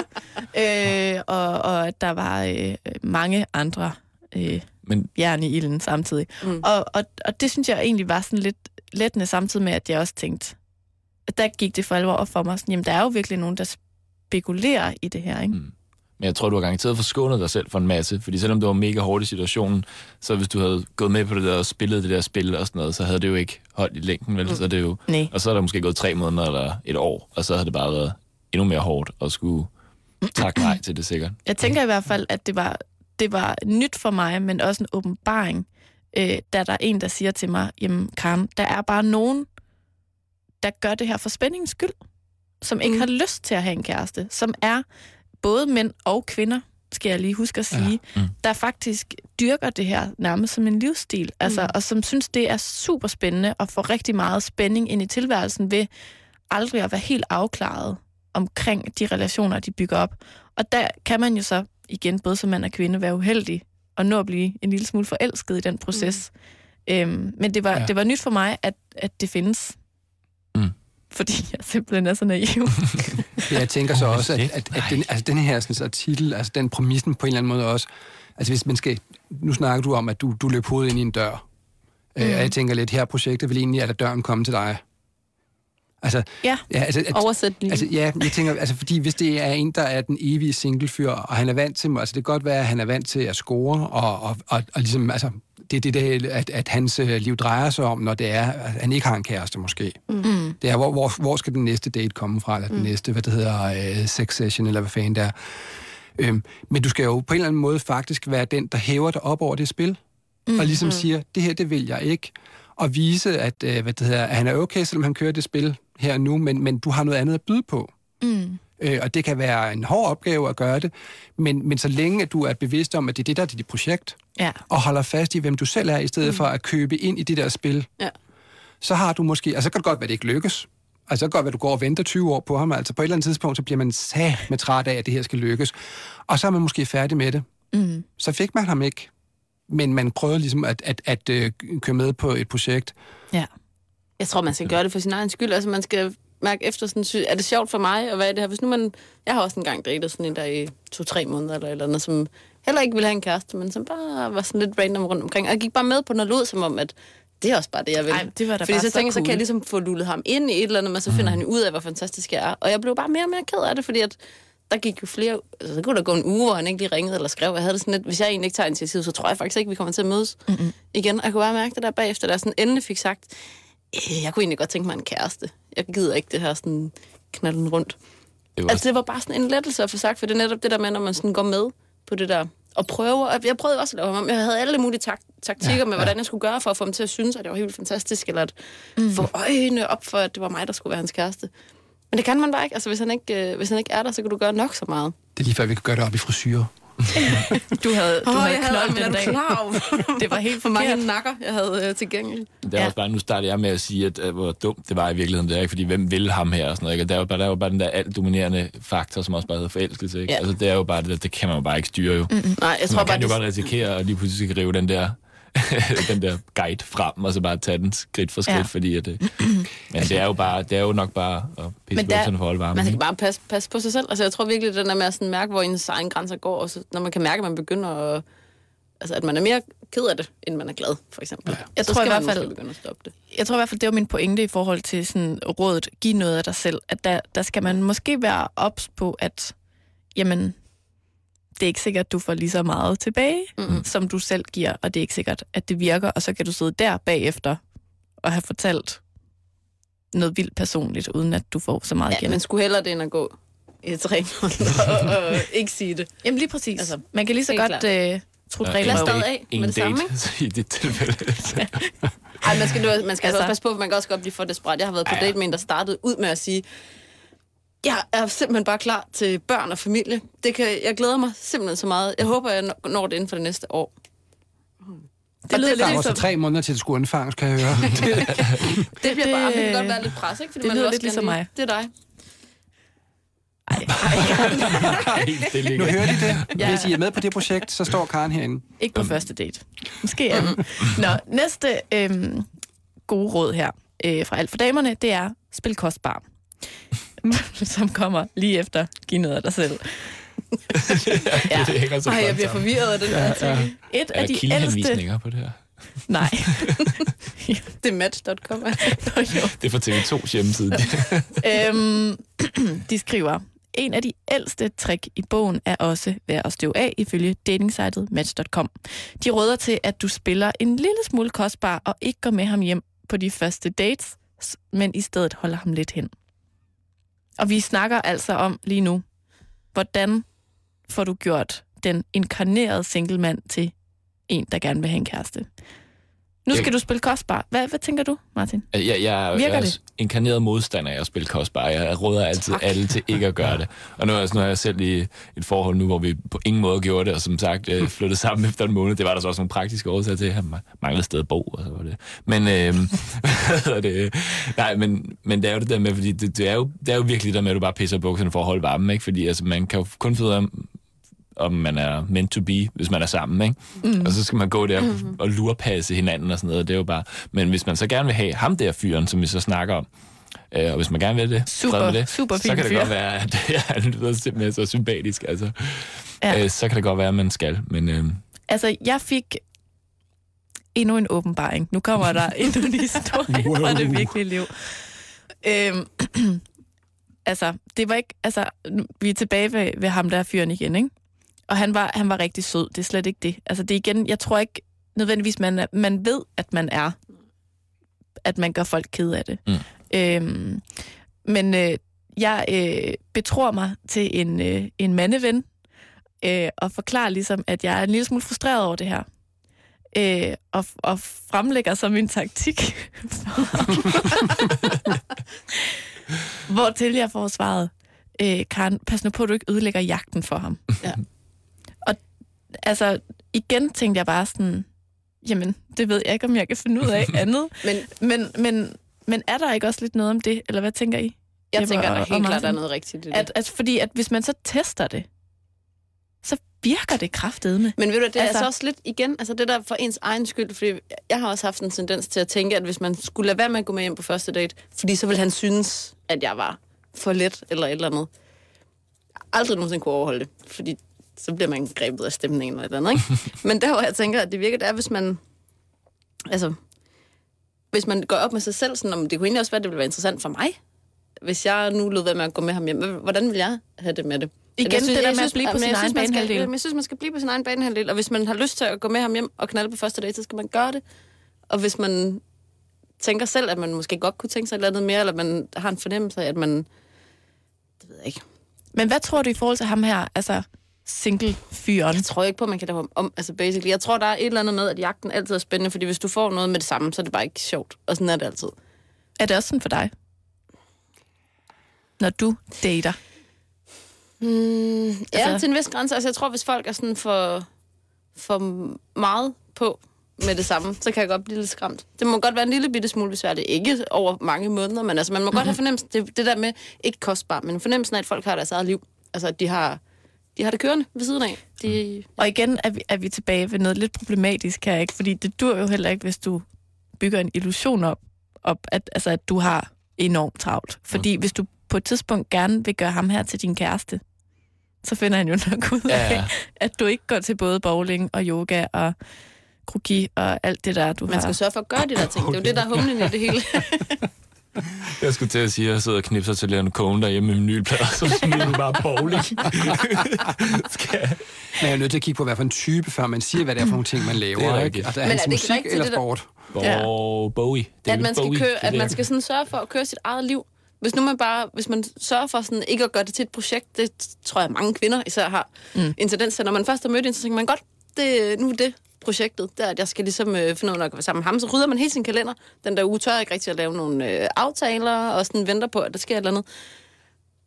Øh, og, og at der var øh, mange andre øh, Men jern i ilden samtidig. Mm. Og, og, og det synes jeg egentlig var sådan lidt lettende, samtidig med, at jeg også tænkte, at der gik det for alvor op for mig, sådan, jamen der er jo virkelig nogen, der spekulerer i det her, ikke? Mm. Men jeg tror, du har garanteret forskånet dig selv for en masse, fordi selvom du var mega hårdt i situationen, så hvis du havde gået med på det der og spillet det der spil og sådan noget, så havde det jo ikke holdt i længden, vel? Mm. Så det jo, Nej. og så er der måske gået tre måneder eller et år, og så havde det bare været endnu mere hårdt at skulle takke nej til det sikkert. Jeg tænker i hvert fald, at det var, det var nyt for mig, men også en åbenbaring, øh, da der er en, der siger til mig, jamen Karen, der er bare nogen, der gør det her for spændingens skyld, som ikke Mm. mm. har lyst til at have en kæreste, som er både mænd og kvinder, skal jeg lige huske at sige, Ja. Mm. mm. der faktisk dyrker det her nærmest som en livsstil, altså, Mm. og som synes, det er super spændende at få rigtig meget spænding ind i tilværelsen ved aldrig at være helt afklaret omkring de relationer, de bygger op. Og der kan man jo så igen, både som mand og kvinde, være uheldig og nå at blive en lille smule forelsket i den proces. Mm. Øhm, men det var, Ja. det var nyt for mig, at, at det findes. Mm. Fordi jeg simpelthen er så naiv. Jeg tænker så også, at, at, at den, altså den her sådan, artikel, altså den præmissen på en eller anden måde også, altså hvis man skal, nu snakker du om, at du, du løb hovedet ind i en dør. Mm. Øh, og jeg tænker lidt, her projektet vil egentlig, at døren komme til dig. Altså, Ja. ja altså, at, Oversæt lige. Altså, ja, jeg tænker, altså, fordi hvis det er en, der er den evige singlefyr, og han er vant til, altså det kan godt være, at han er vant til at score, og, og, og, og ligesom, altså, det er det, der, at, at hans øh, liv drejer sig om, når det er, at han ikke har en kæreste måske. Mm. Det er, hvor, hvor, hvor skal den næste date komme fra, eller den mm. næste, hvad det hedder, øh, sex session, eller hvad fanden det er. Øhm, men du skal jo på en eller anden måde faktisk være den, der hæver dig op over det spil, mm. og ligesom siger, det her, det vil jeg ikke. Og vise, at, øh, hvad det hedder, at han er okay, selvom han kører det spil her og nu, men, men du har noget andet at byde på. Mm. Øh, og det kan være en hård opgave at gøre det, men, men så længe at du er bevidst om, at det er det, der er dit projekt, Ja. og holder fast i, hvem du selv er, i stedet mm. for at købe ind i det der spil, Ja. så har du måske... Altså, så kan det godt være, at det ikke lykkes. Altså, så kan godt være, at du går og venter 20 år på ham. Altså, på et eller andet tidspunkt, så bliver man sat med træt af, at det her skal lykkes. Og så er man måske færdig med det. Mm. Så fik man ham ikke. Men man prøvede ligesom at, at, at, at køre med på et projekt. Ja. Jeg tror, man skal gøre det for sin egen skyld. Altså, man skal mærke efter, sådan, er det sjovt for mig at være i det her? Hvis nu man... Jeg har også engang datet sådan en der i to-tre måneder eller eller andet, som heller ikke ville have en kæreste, men som bare var sådan lidt random rundt omkring. Og jeg gik bare med på noget lyd, som om, at det er også bare det, jeg vil. Ej, det var da Fordi bare så så tænker jeg, så kan cool. jeg ligesom få lullet ham ind i et eller andet, men så finder han jo ud af, hvor fantastisk jeg er. Og jeg blev bare mere og mere ked af det, fordi at der gik jo flere... Altså, så kunne der gå en uge, hvor han ikke lige ringede eller skrev. Jeg havde det sådan lidt, hvis jeg egentlig ikke tager initiativ, så tror jeg faktisk ikke, vi kommer til at mødes mm-hmm. igen. Og jeg kunne bare mærke det der bagefter, jeg sådan endelig fik sagt, "Øh, jeg kunne egentlig godt tænke mig en kæreste. Jeg gider ikke det her sådan knalden rundt. Det var Altså, det var bare sådan en lettelse at få sagt, for det er netop det der med, når man sådan går med på det der og prøver. Og Jeg prøvede også at lave ham om. Jeg havde alle mulige tak- taktikker ja, med, hvordan jeg skulle gøre for at få ham til at synes, at det var helt fantastisk, eller at mm. få øjnene op for, at det var mig, der skulle være hans kæreste. Men det kan man bare ikke. Altså, hvis han ikke, øh, hvis han ikke er der, så kan du gøre nok så meget. Det er lige før, vi kan gøre det op i frisyrer. Du havde, du Åh, havde jeg havde, knold men er den dag. klar Det var helt hvor mange nakker, jeg havde øh, tilgængeligt? Det er Ja. også bare, nu starter jeg med at sige, at, at hvor dumt det var i virkeligheden. Det er ikke, fordi hvem vil ham her og sådan noget. Ikke? Og Der er jo bare, der er jo bare den der alt dominerende faktor, som også bare hedder forelskelse. Ikke? Ja. Altså, det er jo bare det, der, det kan man jo bare ikke styre jo. Mm-hmm. Nej, jeg tror Man bare, kan jo det, godt risikere at lige pludselig skal rive den der, den der guide frem, og så bare tage den skridt for skridt, Ja. ja. fordi at, øh, men det er jo bare, det er jo nok bare at pisse bukserne for at holde varme. man skal bare passe, passe på sig selv. Altså, jeg tror virkelig, den der med at sådan mærke, hvor ens egen grænser går, og så, når man kan mærke, at man begynder at... Altså, at man er mere ked af det, end man er glad, for eksempel. Ja. Jeg så tror i skal hvert man fald- begynde at stoppe det. Jeg tror i hvert fald, det var min pointe i forhold til sådan rådet, giv noget af dig selv, at der, der skal man måske være ops på, at jamen, det er ikke sikkert, at du får lige så meget tilbage, mm-hmm. som du selv giver, og det er ikke sikkert, at det virker, og så kan du sidde der bagefter og have fortalt noget vildt personligt, uden at du får så meget Ja, igen. men skulle hellere det, end at gå i tre måneder og, og ikke sige det. Jamen lige præcis. Altså, man kan lige så godt øh, Ja, ja, os regler af en med det samme, date i dit tilfælde. Ej, man skal, man skal altså, Altså- også passe på, for man kan også godt blive for desperat. Jeg har været på Ja, ja. date med en, der startede ud med at sige, jeg er simpelthen bare klar til børn og familie. Det kan, jeg glæder mig simpelthen så meget. Jeg håber, jeg når det inden for det næste år. Det lyder Der lidt er også ligesom, tre måneder til, det skulle undfanges, kan jeg høre. Det bliver Det- bare, det kan godt være lidt pres, ikke? Fordi det man lyder også lidt ligesom mig. Det er dig. Helt stille Nu igen. hører de det. Ja. Hvis I er med på det projekt, så står Karen herinde. Ikke på første date. Måske anden. Nå, næste øhm, gode råd her øh, fra alt for damerne, det er spil kostbar. Som kommer lige efter giv noget af dig selv. ja. Det hænger så Ej, jeg bliver forvirret af den her ting. Et af de ældste... på det her? Nej. Det er match.com. Det er fra TV2's hjemmeside. øhm, de skriver, en af de ældste trick i bogen er også værd at støve af, ifølge datingsitet Match.com. De råder til, at du spiller en lille smule kostbar og ikke går med ham hjem på de første dates, men i stedet holder ham lidt hen. Og vi snakker altså om lige nu, hvordan får du gjort den inkarnerede singlemand til en, der gerne vil have en kæreste. Nu skal Jeg- du spille kostbar. Hvad, hvad tænker du, Martin? Jeg, jeg, jeg, Virker jeg er det? inkarneret modstander af at spille kostbar. Jeg råder altid tak. alle til ikke at gøre det. Og nu, er jeg- nu er jeg selv i et forhold nu, hvor vi på ingen måde gjorde det, og som sagt øh, flyttede sammen efter en måned. Det var der så også nogle praktiske årsager til. Han manglede sted at bo, og så var det. Men, øh, det? Nej, men, men det er jo det der med, fordi det, det, er jo, det er jo virkelig det der med, at du bare pisser bukserne for at holde varmen, ikke? Fordi altså, man kan jo kun finde ud af, om man er meant to be, hvis man er sammen, ikke? Mm. Og så skal man gå der Mm-hmm. og lurpasse hinanden og sådan noget. Det er jo bare... Men hvis man så gerne vil have ham der fyren, som vi så snakker om, øh, og hvis man gerne vil det, Super- med det, super så kan det fyr. godt være, at han lyder simpelthen så sympatisk. Altså, Ja. ja. øh, så kan det godt være, at man skal. Men øh, Altså, jeg fik endnu en åbenbaring. Nu kommer der endnu en historie wow. fra det virkelige liv. Øhm, altså, det var ikke... Altså, vi er tilbage ved, ved ham der fyren igen, ikke? Og han var, han var rigtig sød. Det er slet ikke det. Altså, det er igen... Jeg tror ikke nødvendigvis, man, man ved, at man er... At man gør folk ked af det. Mm. Øhm, men øh, jeg øh, betror mig til en, øh, en mandeven, øh, og forklarer ligesom, at jeg er en lille smule frustreret over det her. Øh, og, og fremlægger så min taktik. Hvor til jeg får svaret, øh, Karen, pas nu på, at du ikke ødelægger jagten for ham. Ja. Altså, igen tænkte jeg bare sådan, jamen, det ved jeg ikke, om jeg kan finde ud af andet. Men Men, men, men er der ikke også lidt noget om det, eller hvad tænker I? jeg Jeppe tænker, der helt klart Martin? er noget rigtigt i det. At, at, fordi at hvis man så tester det, så virker det kraftedeme. Men ved du, det er Altså- altså også lidt igen, altså det der for ens egen skyld, fordi jeg har også haft en tendens til at tænke, at hvis man skulle lade være med at gå med hjem på første date, fordi så ville han synes, at jeg var for let eller et eller andet. Aldrig nogensinde kunne overholde det, fordi så bliver man grebet af stemningen eller et andet, ikke? Men der, hvor jeg tænker, at det virker, det er, hvis man... Altså, hvis man går op med sig selv, sådan, om det kunne egentlig også være, at det ville være interessant for mig, hvis jeg nu lød være med at gå med ham hjem. Hvordan vil jeg have det med det? Igen, Jeg synes- det der med at blive på sin jeg egen synes, banehalvdel. Jeg synes, man skal blive på sin egen banehalvdel, og hvis man har lyst til at gå med ham hjem og knalde på første date, så skal man gøre det. Og hvis man tænker selv, at man måske godt kunne tænke sig et eller andet mere, eller man har en fornemmelse af, at man... Det ved jeg ikke. Men hvad tror du i forhold til ham her, altså single-fyren? Jeg tror ikke på, at man kan lave om. Altså basically, jeg tror, der er et eller andet med, at jagten altid er spændende, fordi hvis du får noget med det samme, så er det bare ikke sjovt. Og sådan er det altid. Er det også sådan for dig? Når du dater? Mm, ja, Altså- altså, til en vis grænse. Altså, jeg tror, hvis folk er sådan for, for meget på med det samme, så kan jeg godt blive lidt skræmt. Det må godt være en lille bitte smule besværligt. Ikke over mange måneder, men altså, man må godt have fornemmelsen, det, det der med, ikke kostbar, men fornemmelsen af, at folk har deres eget liv. Altså, at de har, de har det kørende ved siden af. De, Og igen er vi, er vi tilbage ved noget lidt problematisk her, ikke? Fordi det dur jo heller ikke, hvis du bygger en illusion op, op at, altså, at du har enormt travlt. Fordi hvis du på et tidspunkt gerne vil gøre ham her til din kæreste, så finder han jo nok ud af, Ja, at du ikke går til både bowling og yoga og kroki og alt det der, du man har. skal sørge for at gøre de der ting. Det er jo det, der er humlen i det hele. jeg skulle til at sige, at jeg sidder og knipser til Leon Cohen derhjemme med min nye plade, så smider du bare bowling. Skal jeg? Man er jo nødt til at kigge på, hvad for en type, før man siger, hvad det er for nogle ting, man laver. Det er ikke? Altså, er Men er det ikke musik rigtigt, eller det der- sport? Bo, Bowie. at David man skal, Bowie. køre, at man skal sådan sørge for at køre sit eget liv. Hvis nu man bare, hvis man sørger for sådan ikke at gøre det til et projekt, det tror jeg mange kvinder især har mm. en tendens til. Når man først har mødt en, så tænker man godt, det, nu er det projektet, der at jeg skal ligesom øh, finde ud af, når jeg kan være sammen med ham, så rydder man hele sin kalender. Den der uge tør jeg ikke rigtig at lave nogle øh, aftaler, og sådan venter på, at der sker et eller andet.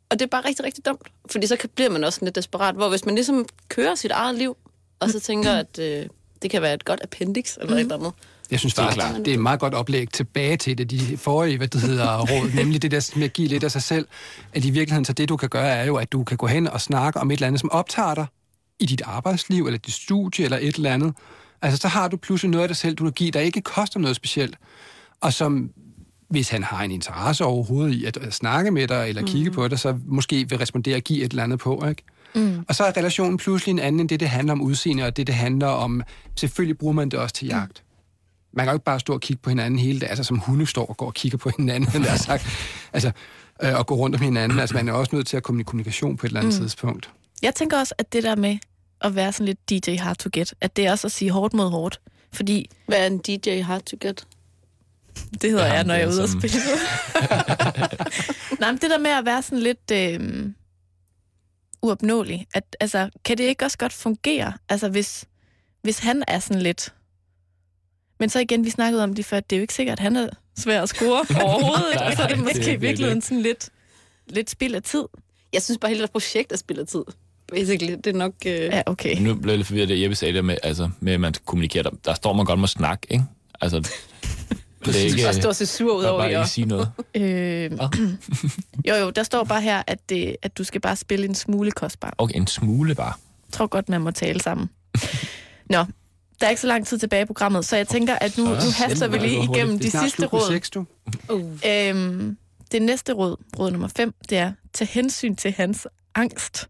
Og det er bare rigtig, rigtig dumt, fordi så kan, bliver man også sådan lidt desperat, hvor hvis man ligesom kører sit eget liv, og så tænker, at øh, det kan være et godt appendix, eller mm. et eller andet, Jeg synes Det er faktisk, klart. det er et meget godt oplæg tilbage til det, de forrige, hvad det hedder, råd, nemlig det der med at give lidt af sig selv. At i virkeligheden, så det du kan gøre, er jo, at du kan gå hen og snakke om et eller andet, som optager dig i dit arbejdsliv, eller dit studie, eller et eller andet. Altså, så har du pludselig noget af dig selv, du kan give, der ikke koster noget specielt, og som hvis han har en interesse overhovedet i at, snakke med dig, eller kigge på dig, så måske vil respondere og give et eller andet på, ikke? Mm. Og så er relationen pludselig en anden end det, det handler om udseende, og det, det handler om... Selvfølgelig bruger man det også til jagt. Man kan jo ikke bare stå og kigge på hinanden hele dagen, altså som hunde står og går og kigger på hinanden, der er sagt. Altså, øh, og gå rundt om hinanden. Altså, man er også nødt til at komme i kommunikation på et eller andet mm. tidspunkt. Jeg tænker også, at det der med at være sådan lidt DJ hard to get, at det er også at sige hårdt mod hårdt. Fordi Hvad er en DJ hard to get? det hedder Ja, jeg, når jeg er ude at som- spille. Nej, men det der med at være sådan lidt øh, uopnåelig, at, altså, kan det ikke også godt fungere? Altså, hvis, hvis han er sådan lidt... Men så igen, vi snakkede om det før, det er jo ikke sikkert, at han er svær at score overhovedet, Nej, og så er det måske i er virkeligheden sådan lidt, lidt spild af tid. Jeg synes bare, hele det projekt er spild af tid. Basically, det er nok... Øh... Ja, okay. Nu blev jeg lidt forvirret, det Jeppe sagde der med, altså, med, at man kommunikerer. Der, der står man godt må snakke, ikke? Altså, det er ikke... Og stå og se sur ud bare, over bare det. ikke sige noget. Øh, jo, jo, der står bare her, at, det, at du skal bare spille en smule kostbar. Okay, en smule bare. Jeg tror godt, man må tale sammen. Nå, der er ikke så lang tid tilbage i programmet, så jeg tænker, at nu, nu haster vi lige igennem de sidste med råd. sex, du. Øhm, det næste råd, råd nummer 5, det er, tag hensyn til hans angst.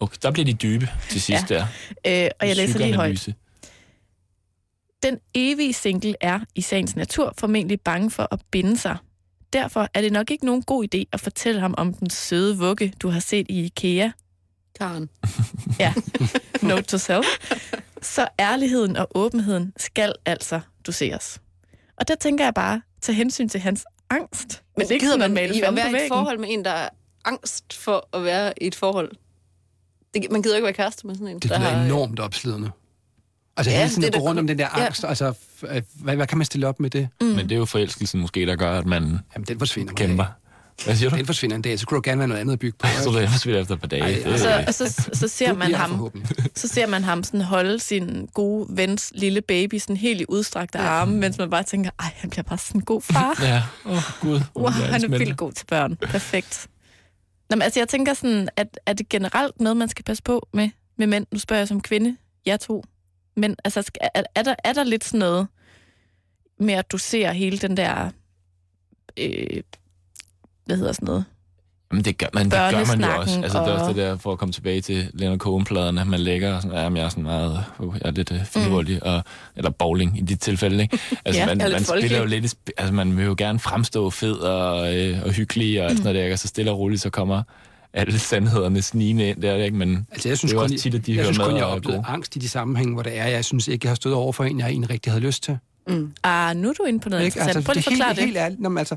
Okay, der bliver de dybe til sidst Ja. der. Øh, og jeg læser lige højt. Den evige single er i sagens natur formentlig bange for at binde sig. Derfor er det nok ikke nogen god idé at fortælle ham om den søde vugge, du har set i IKEA. Karen. Ja, note to self. Så ærligheden og åbenheden skal altså doseres. Og der tænker jeg bare, tage hensyn til hans angst. Men det er ikke gider man male i at være i et forhold med en, der er angst for at være i et forhold? Det, man gider ikke være kæreste med sådan en, Det der bliver har... enormt opslidende. Altså Ja, ja, hele tiden det at er gå rundt om den der ja. angst, altså, f- øh, hvad, hvad kan man stille op med det? Mm. Men det er jo forelskelsen måske, der gør, at man Jamen, den forsvinder. kæmper. Hvad siger du? Den forsvinder en dag, så kunne du gerne være noget andet at bygge på. Så det forsvinder efter et par dage. Ej, det, altså- Så, så, så ser man ham så ser man ham sådan holde sin gode vens lille baby sådan helt i udstrakte arme, mens man bare tænker, ej, han bliver bare sådan en god far. ja, åh oh, gud. Wow, han er vildt god til børn. Perfekt. Nå, men, altså, jeg tænker sådan, at er det generelt noget, man skal passe på med, med mænd? Nu spørger jeg som kvinde, jeg to. Men altså, skal- er, er, der, er der lidt sådan noget med at dosere hele den der, øh, hvad hedder sådan noget? Jamen, det gør man, det gør man jo også. Altså, det er og- også det der, for at komme tilbage til Leonard Cohen-pladerne, man lægger og sådan, jeg er sådan meget, uh, jeg er lidt uh, finurlig, mm. og, eller bowling i dit tilfælde, ikke? Altså, Ja, man, man spiller jo lidt, altså, man vil jo gerne fremstå fed og, øh, og hyggelig og alt sådan noget, der, ikke? og så stille og roligt, så kommer alle sandhederne snigende ind der, ikke? Men Altså, jeg synes det er jo kun, også tit, at de jeg hører synes kun, med jeg har og oplevet angst i de sammenhænge, hvor det er. Jeg synes ikke, jeg har stået over for en, jeg egentlig rigtig havde lyst til. Ah, nu er du inde på noget Ikke? interessant. Prøv lige at det forklare det. helt ærligt. Nå, men altså,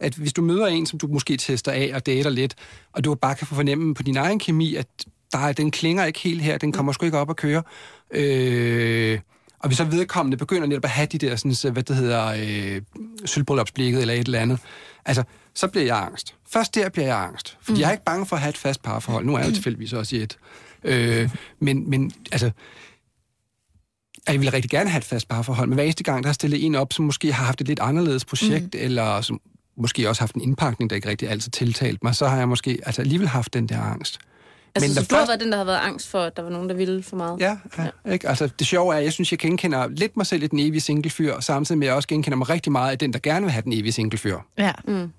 at hvis du møder en, som du måske tester af og dater lidt, og du bare kan få fornemme på din egen kemi, at der er, den klinger ikke helt her, den kommer sgu ikke op at køre. Øh, og hvis så vedkommende begynder netop at have de der, sådan, så, hvad det hedder, øh, sølvbryllupsblikket eller et eller andet, altså, så bliver jeg angst. Først der bliver jeg angst. Fordi mm. jeg er ikke bange for at have et fast parforhold. Nu er jeg jo tilfældigvis også i et. Øh, men, men altså, at jeg ville rigtig gerne have et fast parforhold, men hver eneste gang, der har stillet en op, som måske har haft et lidt anderledes projekt, mm. eller som måske også haft en indpakning, der ikke rigtig altid tiltalt mig, så har jeg måske altså alligevel haft den der angst. Altså, Men så der du har først- været den, der har været angst for, at der var nogen, der ville for meget? Ja, ja, ja. Ikke? Altså, det sjove er, at jeg synes, jeg genkender lidt mig selv i den evige singlefyr, og samtidig med, at jeg også genkender mig rigtig meget af den, der gerne vil have den evige singlefyr. Ja. Men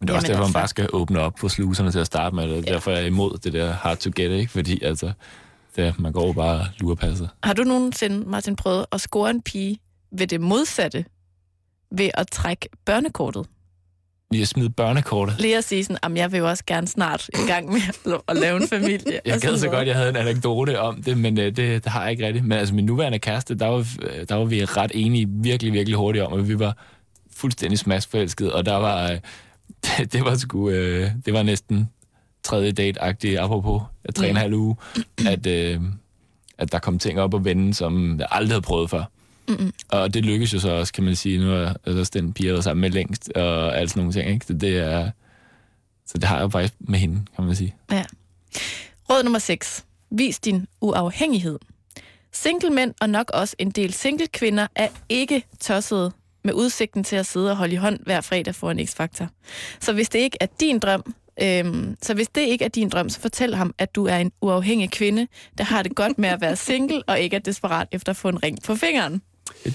det er også Jamen derfor, man bare skal åbne op for sluserne til at starte med. Det er derfor, jeg er imod det der hard to get, ikke? Fordi altså, det, man går bare lurepasset. Har du nogensinde, Martin, prøvet at score en pige ved det modsatte? Ved at trække børnekortet? Lige at smide børnekortet. Lige at sige sådan, at jeg vil jo også gerne snart i gang med at- lave en familie. Jeg gad så godt, jeg havde en anekdote om det, men øh, det, det har jeg ikke rigtigt. Men altså, min nuværende kæreste, der var, øh, der var vi ret enige virkelig, virkelig hurtigt om, at vi var fuldstændig smaskforelskede, og der var, øh, det, det var sgu, øh, det var næsten tredje date-agtigt, apropos at og en halv uge, at, øh, at der kom ting op og vende, som jeg aldrig havde prøvet før. Mm-hmm. Og det lykkedes jo så også, kan man sige. Nu er også den pige, jeg været sammen med længst, og alt sådan nogle ting. Ikke? Så, det er, så det har jeg jo faktisk med hende, kan man sige. Ja. Råd nummer 6. Vis din uafhængighed. Single mænd og nok også en del single kvinder er ikke tossede med udsigten til at sidde og holde i hånd hver fredag for en X-Factor. Så hvis det ikke er din drøm, øhm, så hvis det ikke er din drøm, så fortæl ham, at du er en uafhængig kvinde, der har det godt med at være single og ikke er desperat efter at få en ring på fingeren.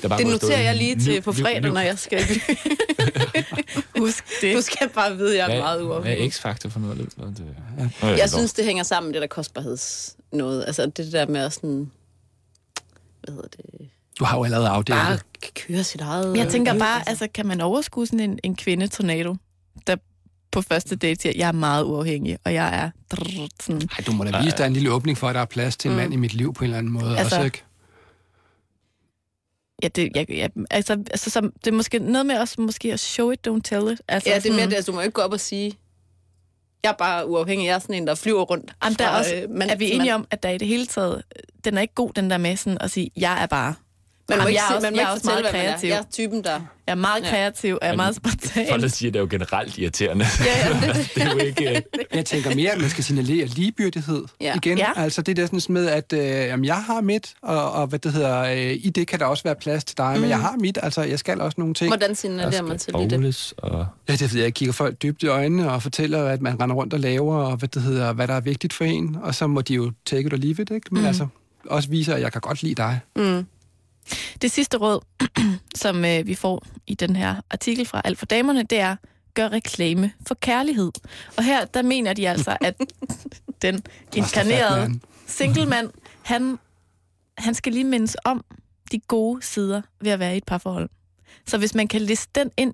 Der Det noterer jeg lige til liv- på fredag, liv- når jeg skal... Husk det. Du skal bare vide, at jeg er Hvad- meget Hvad uafhængig. er X-faktor for noget? Det, det, ja. Jeg synes, det hænger sammen med det der kostbarheds noget. Altså det der med at sådan... Hvad hedder det? Du har jo allerede afdelt Bare køre sit eget... Jeg tænker bare, altså kan man overskue sådan en, en kvinde-tornado, der på første date siger, jeg er meget uafhængig, og jeg er drrrt, sådan, Ej, du må da vise, der er en lille åbning for, at der er plads til en mand i mit liv på en eller anden måde. Altså, også, ikke? ja, det, jeg, jeg, altså, altså som, det er måske noget med også måske at show it, don't tell it. Altså, Ja, det er mere det, altså, du må ikke gå op og sige, jeg er bare uafhængig, jeg er sådan en, der flyver rundt. Jamen, der er, også, øh, mand er vi enige mand. om, at der i det hele taget, den er ikke god, den der med sådan at sige, jeg er bare. Man må Jamen, ikke, jeg er se- også- man må jeg ikke er også fortælle, meget hvad man er. kreativ. Jeg er typen, der... Jeg er meget Ja. kreativ, og jeg er meget Folk, spontan. der siger, det er jo generelt irriterende. Ja, ja, det, det er jo ikke... Jeg tænker mere, at man skal signalere ligebyrdighed Ja. igen. Ja. Altså det der sådan med, at øh, jamen, jeg har mit, og, og hvad det hedder, øh, i det kan der også være plads til dig, mm. men jeg har mit, altså jeg skal også nogle ting. Hvordan Der signalerer man til det? og Ja, det ved jeg. Jeg kigger folk dybt i øjnene og fortæller, at man render rundt og laver, og hvad, det hedder, hvad der er vigtigt for en. Og så må de jo take it or leave it, ikke? Men mm. altså, også viser, at jeg kan godt lide dig. Mm. Det sidste råd, som øh, vi får i den her artikel fra Alt for Damerne, det er, gør reklame for kærlighed. Og her, der mener de altså, at den inkarnerede mand. single mand, han, han skal lige mindes om de gode sider ved at være i et parforhold. Så hvis man kan liste den ind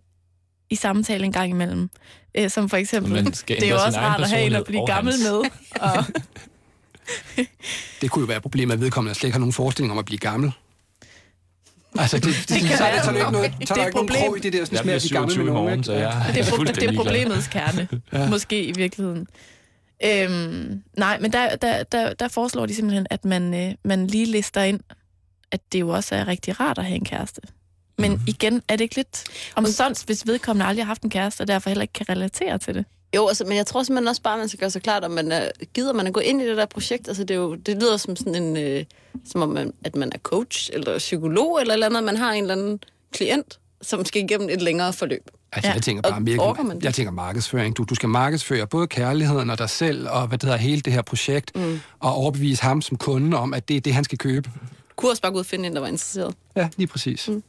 i samtale en gang imellem, øh, som for eksempel, det er jo også rart at have en at blive gammel hans. med. Og, Det kunne jo være et problem, at vedkommende slet ikke har nogen forestilling om at blive gammel. Altså, det, det, det, kan så er være. der sådan ikke noget, så er Det der er ikke nogen problem. krog i det der, sådan, jeg med bliver at blive gammel 27 med i nogen. morgen, så jeg det, er pro- fuldstændig det er problemets kerne, ja. måske i virkeligheden. Øhm, nej, men der, der, der, der foreslår de simpelthen, at man, øh, man lige lister ind, at det jo også er rigtig rart at have en kæreste. Men Mhm. mm-hmm. igen, er det ikke lidt omsonst, hvis vedkommende aldrig har haft en kæreste, og derfor heller ikke kan relatere til det? Jo, altså, men jeg tror simpelthen også bare, at man skal gøre sig klart, om man er, gider man at gå ind i det der projekt. Altså, det, er jo, det lyder som sådan en, øh, som om man, at man er coach eller psykolog eller eller andet. Man har en eller anden klient, som skal igennem et længere forløb. Altså, Ja. jeg tænker bare det? jeg tænker markedsføring. Du, du skal markedsføre både kærligheden og dig selv, og hvad det hedder, hele det her projekt, mm. og overbevise ham som kunde om, at det er det, han skal købe. Du kunne også bare gå ud og finde en, der var interesseret. Ja, lige præcis. Mm.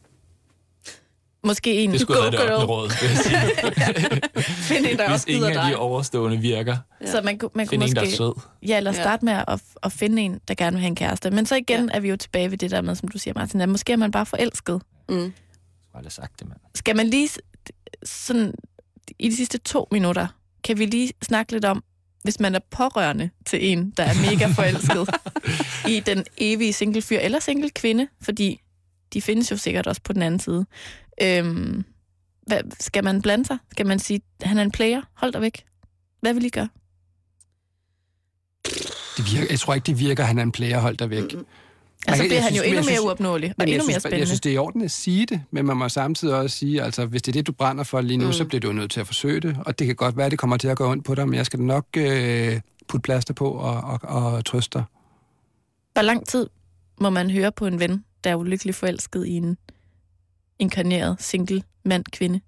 Måske en Det skulle go have været det girl, ottende råd, vil jeg sige. Find en, der Hvis også ingen af de dig. overstående virker. så man, man kunne Find en, der er måske... sød. Ja, eller Ja. starte med at, at finde en, der gerne vil have en kæreste. Men så igen er vi jo tilbage ved det der med, som du siger, Martin, at måske er man bare forelsket. Mm. Jeg sagt det, mand. Skal man lige sådan i de sidste to minutter, kan vi lige snakke lidt om, hvis man er pårørende til en, der er mega forelsket i den evige single fyr eller single kvinde, fordi de findes jo sikkert også på den anden side. Øhm, hvad, skal man blande sig? Skal man sige, han er en player? Hold dig væk. Hvad vil I gøre? Det virker, jeg tror ikke, det virker, at han er en player, hold der væk. Mm. Altså bliver han jo endnu mere synes- uopnåelig og endnu mere synes, spændende. jeg synes, det er i orden at sige det, men man må samtidig også sige, altså hvis det er det, du brænder for lige nu, Mm. så bliver du nødt til at forsøge det. Og det kan godt være, at det kommer til at gå ondt på dig, men jeg skal nok øh, putte plaster på og, og, og trøste dig. Hvor lang tid må man høre på en ven, der er ulykkelig forelsket i en inkarneret single mand-kvinde?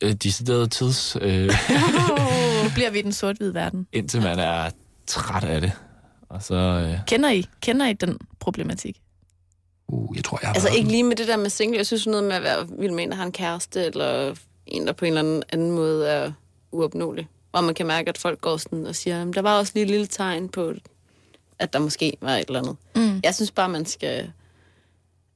Øh, Decideret tids, øh, Nu bliver vi i den sort-hvide verden. indtil man er træt af det. Og så... Øh, Kender I, kender I den problematik? Uh, jeg tror, jeg har Altså været- ikke lige med det der med single. Jeg synes noget med at være vild med en, der har en kæreste, eller en, der på en eller anden, måde er uopnåelig. Og man kan mærke, at folk går sådan og siger, at der var også lige et lille tegn på, at der måske var et eller andet. Mm. Jeg synes bare, man skal...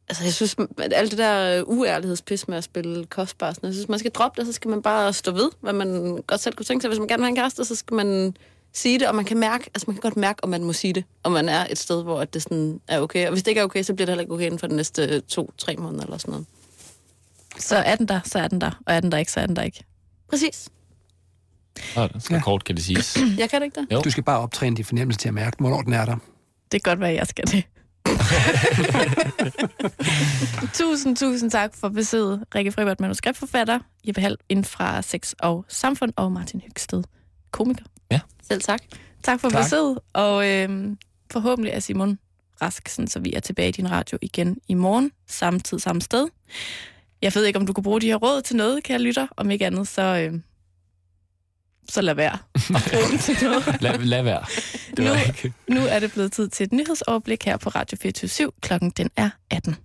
Altså, jeg synes, at alt det der uærlighedspis med at spille kostbar, sådan, jeg synes, man skal droppe det, så skal man bare stå ved, hvad man godt selv kunne tænke sig. Hvis man gerne vil have en kæreste, så skal man sige det, og man kan mærke, altså man kan godt mærke, om man må sige det, om man er et sted, hvor det sådan er okay. Og hvis det ikke er okay, så bliver det heller ikke okay inden for de næste to-tre måneder eller sådan noget. Så er den der, så er den der. Og er den der ikke, så er den der ikke. Præcis. så, så Ja. kort kan det siges. Jeg kan det ikke det. Jo. Du skal bare optræne din fornemmelse til at mærke, hvornår den er der. Det kan godt være, jeg skal det. tusind, tusind tak for besøget. Rikke Fribert, manuskriptforfatter, Jeppe Hall inden fra Sex og Samfund, og Martin Hygsted, komiker. Selv tak. Tak for Tak. besøget, og øhm, forhåbentlig er Simon rask, sådan, så vi er tilbage i din radio igen i morgen, samme tid, samme sted. Jeg ved ikke, om du kan bruge de her råd til noget, kære lytter. Om ikke andet, så, øh, så lad være at bruge dem til noget. Lad, lad være. Det Nu- ikke... Nu er det blevet tid til et nyhedsoverblik her på Radio 24 Klokken den er 18.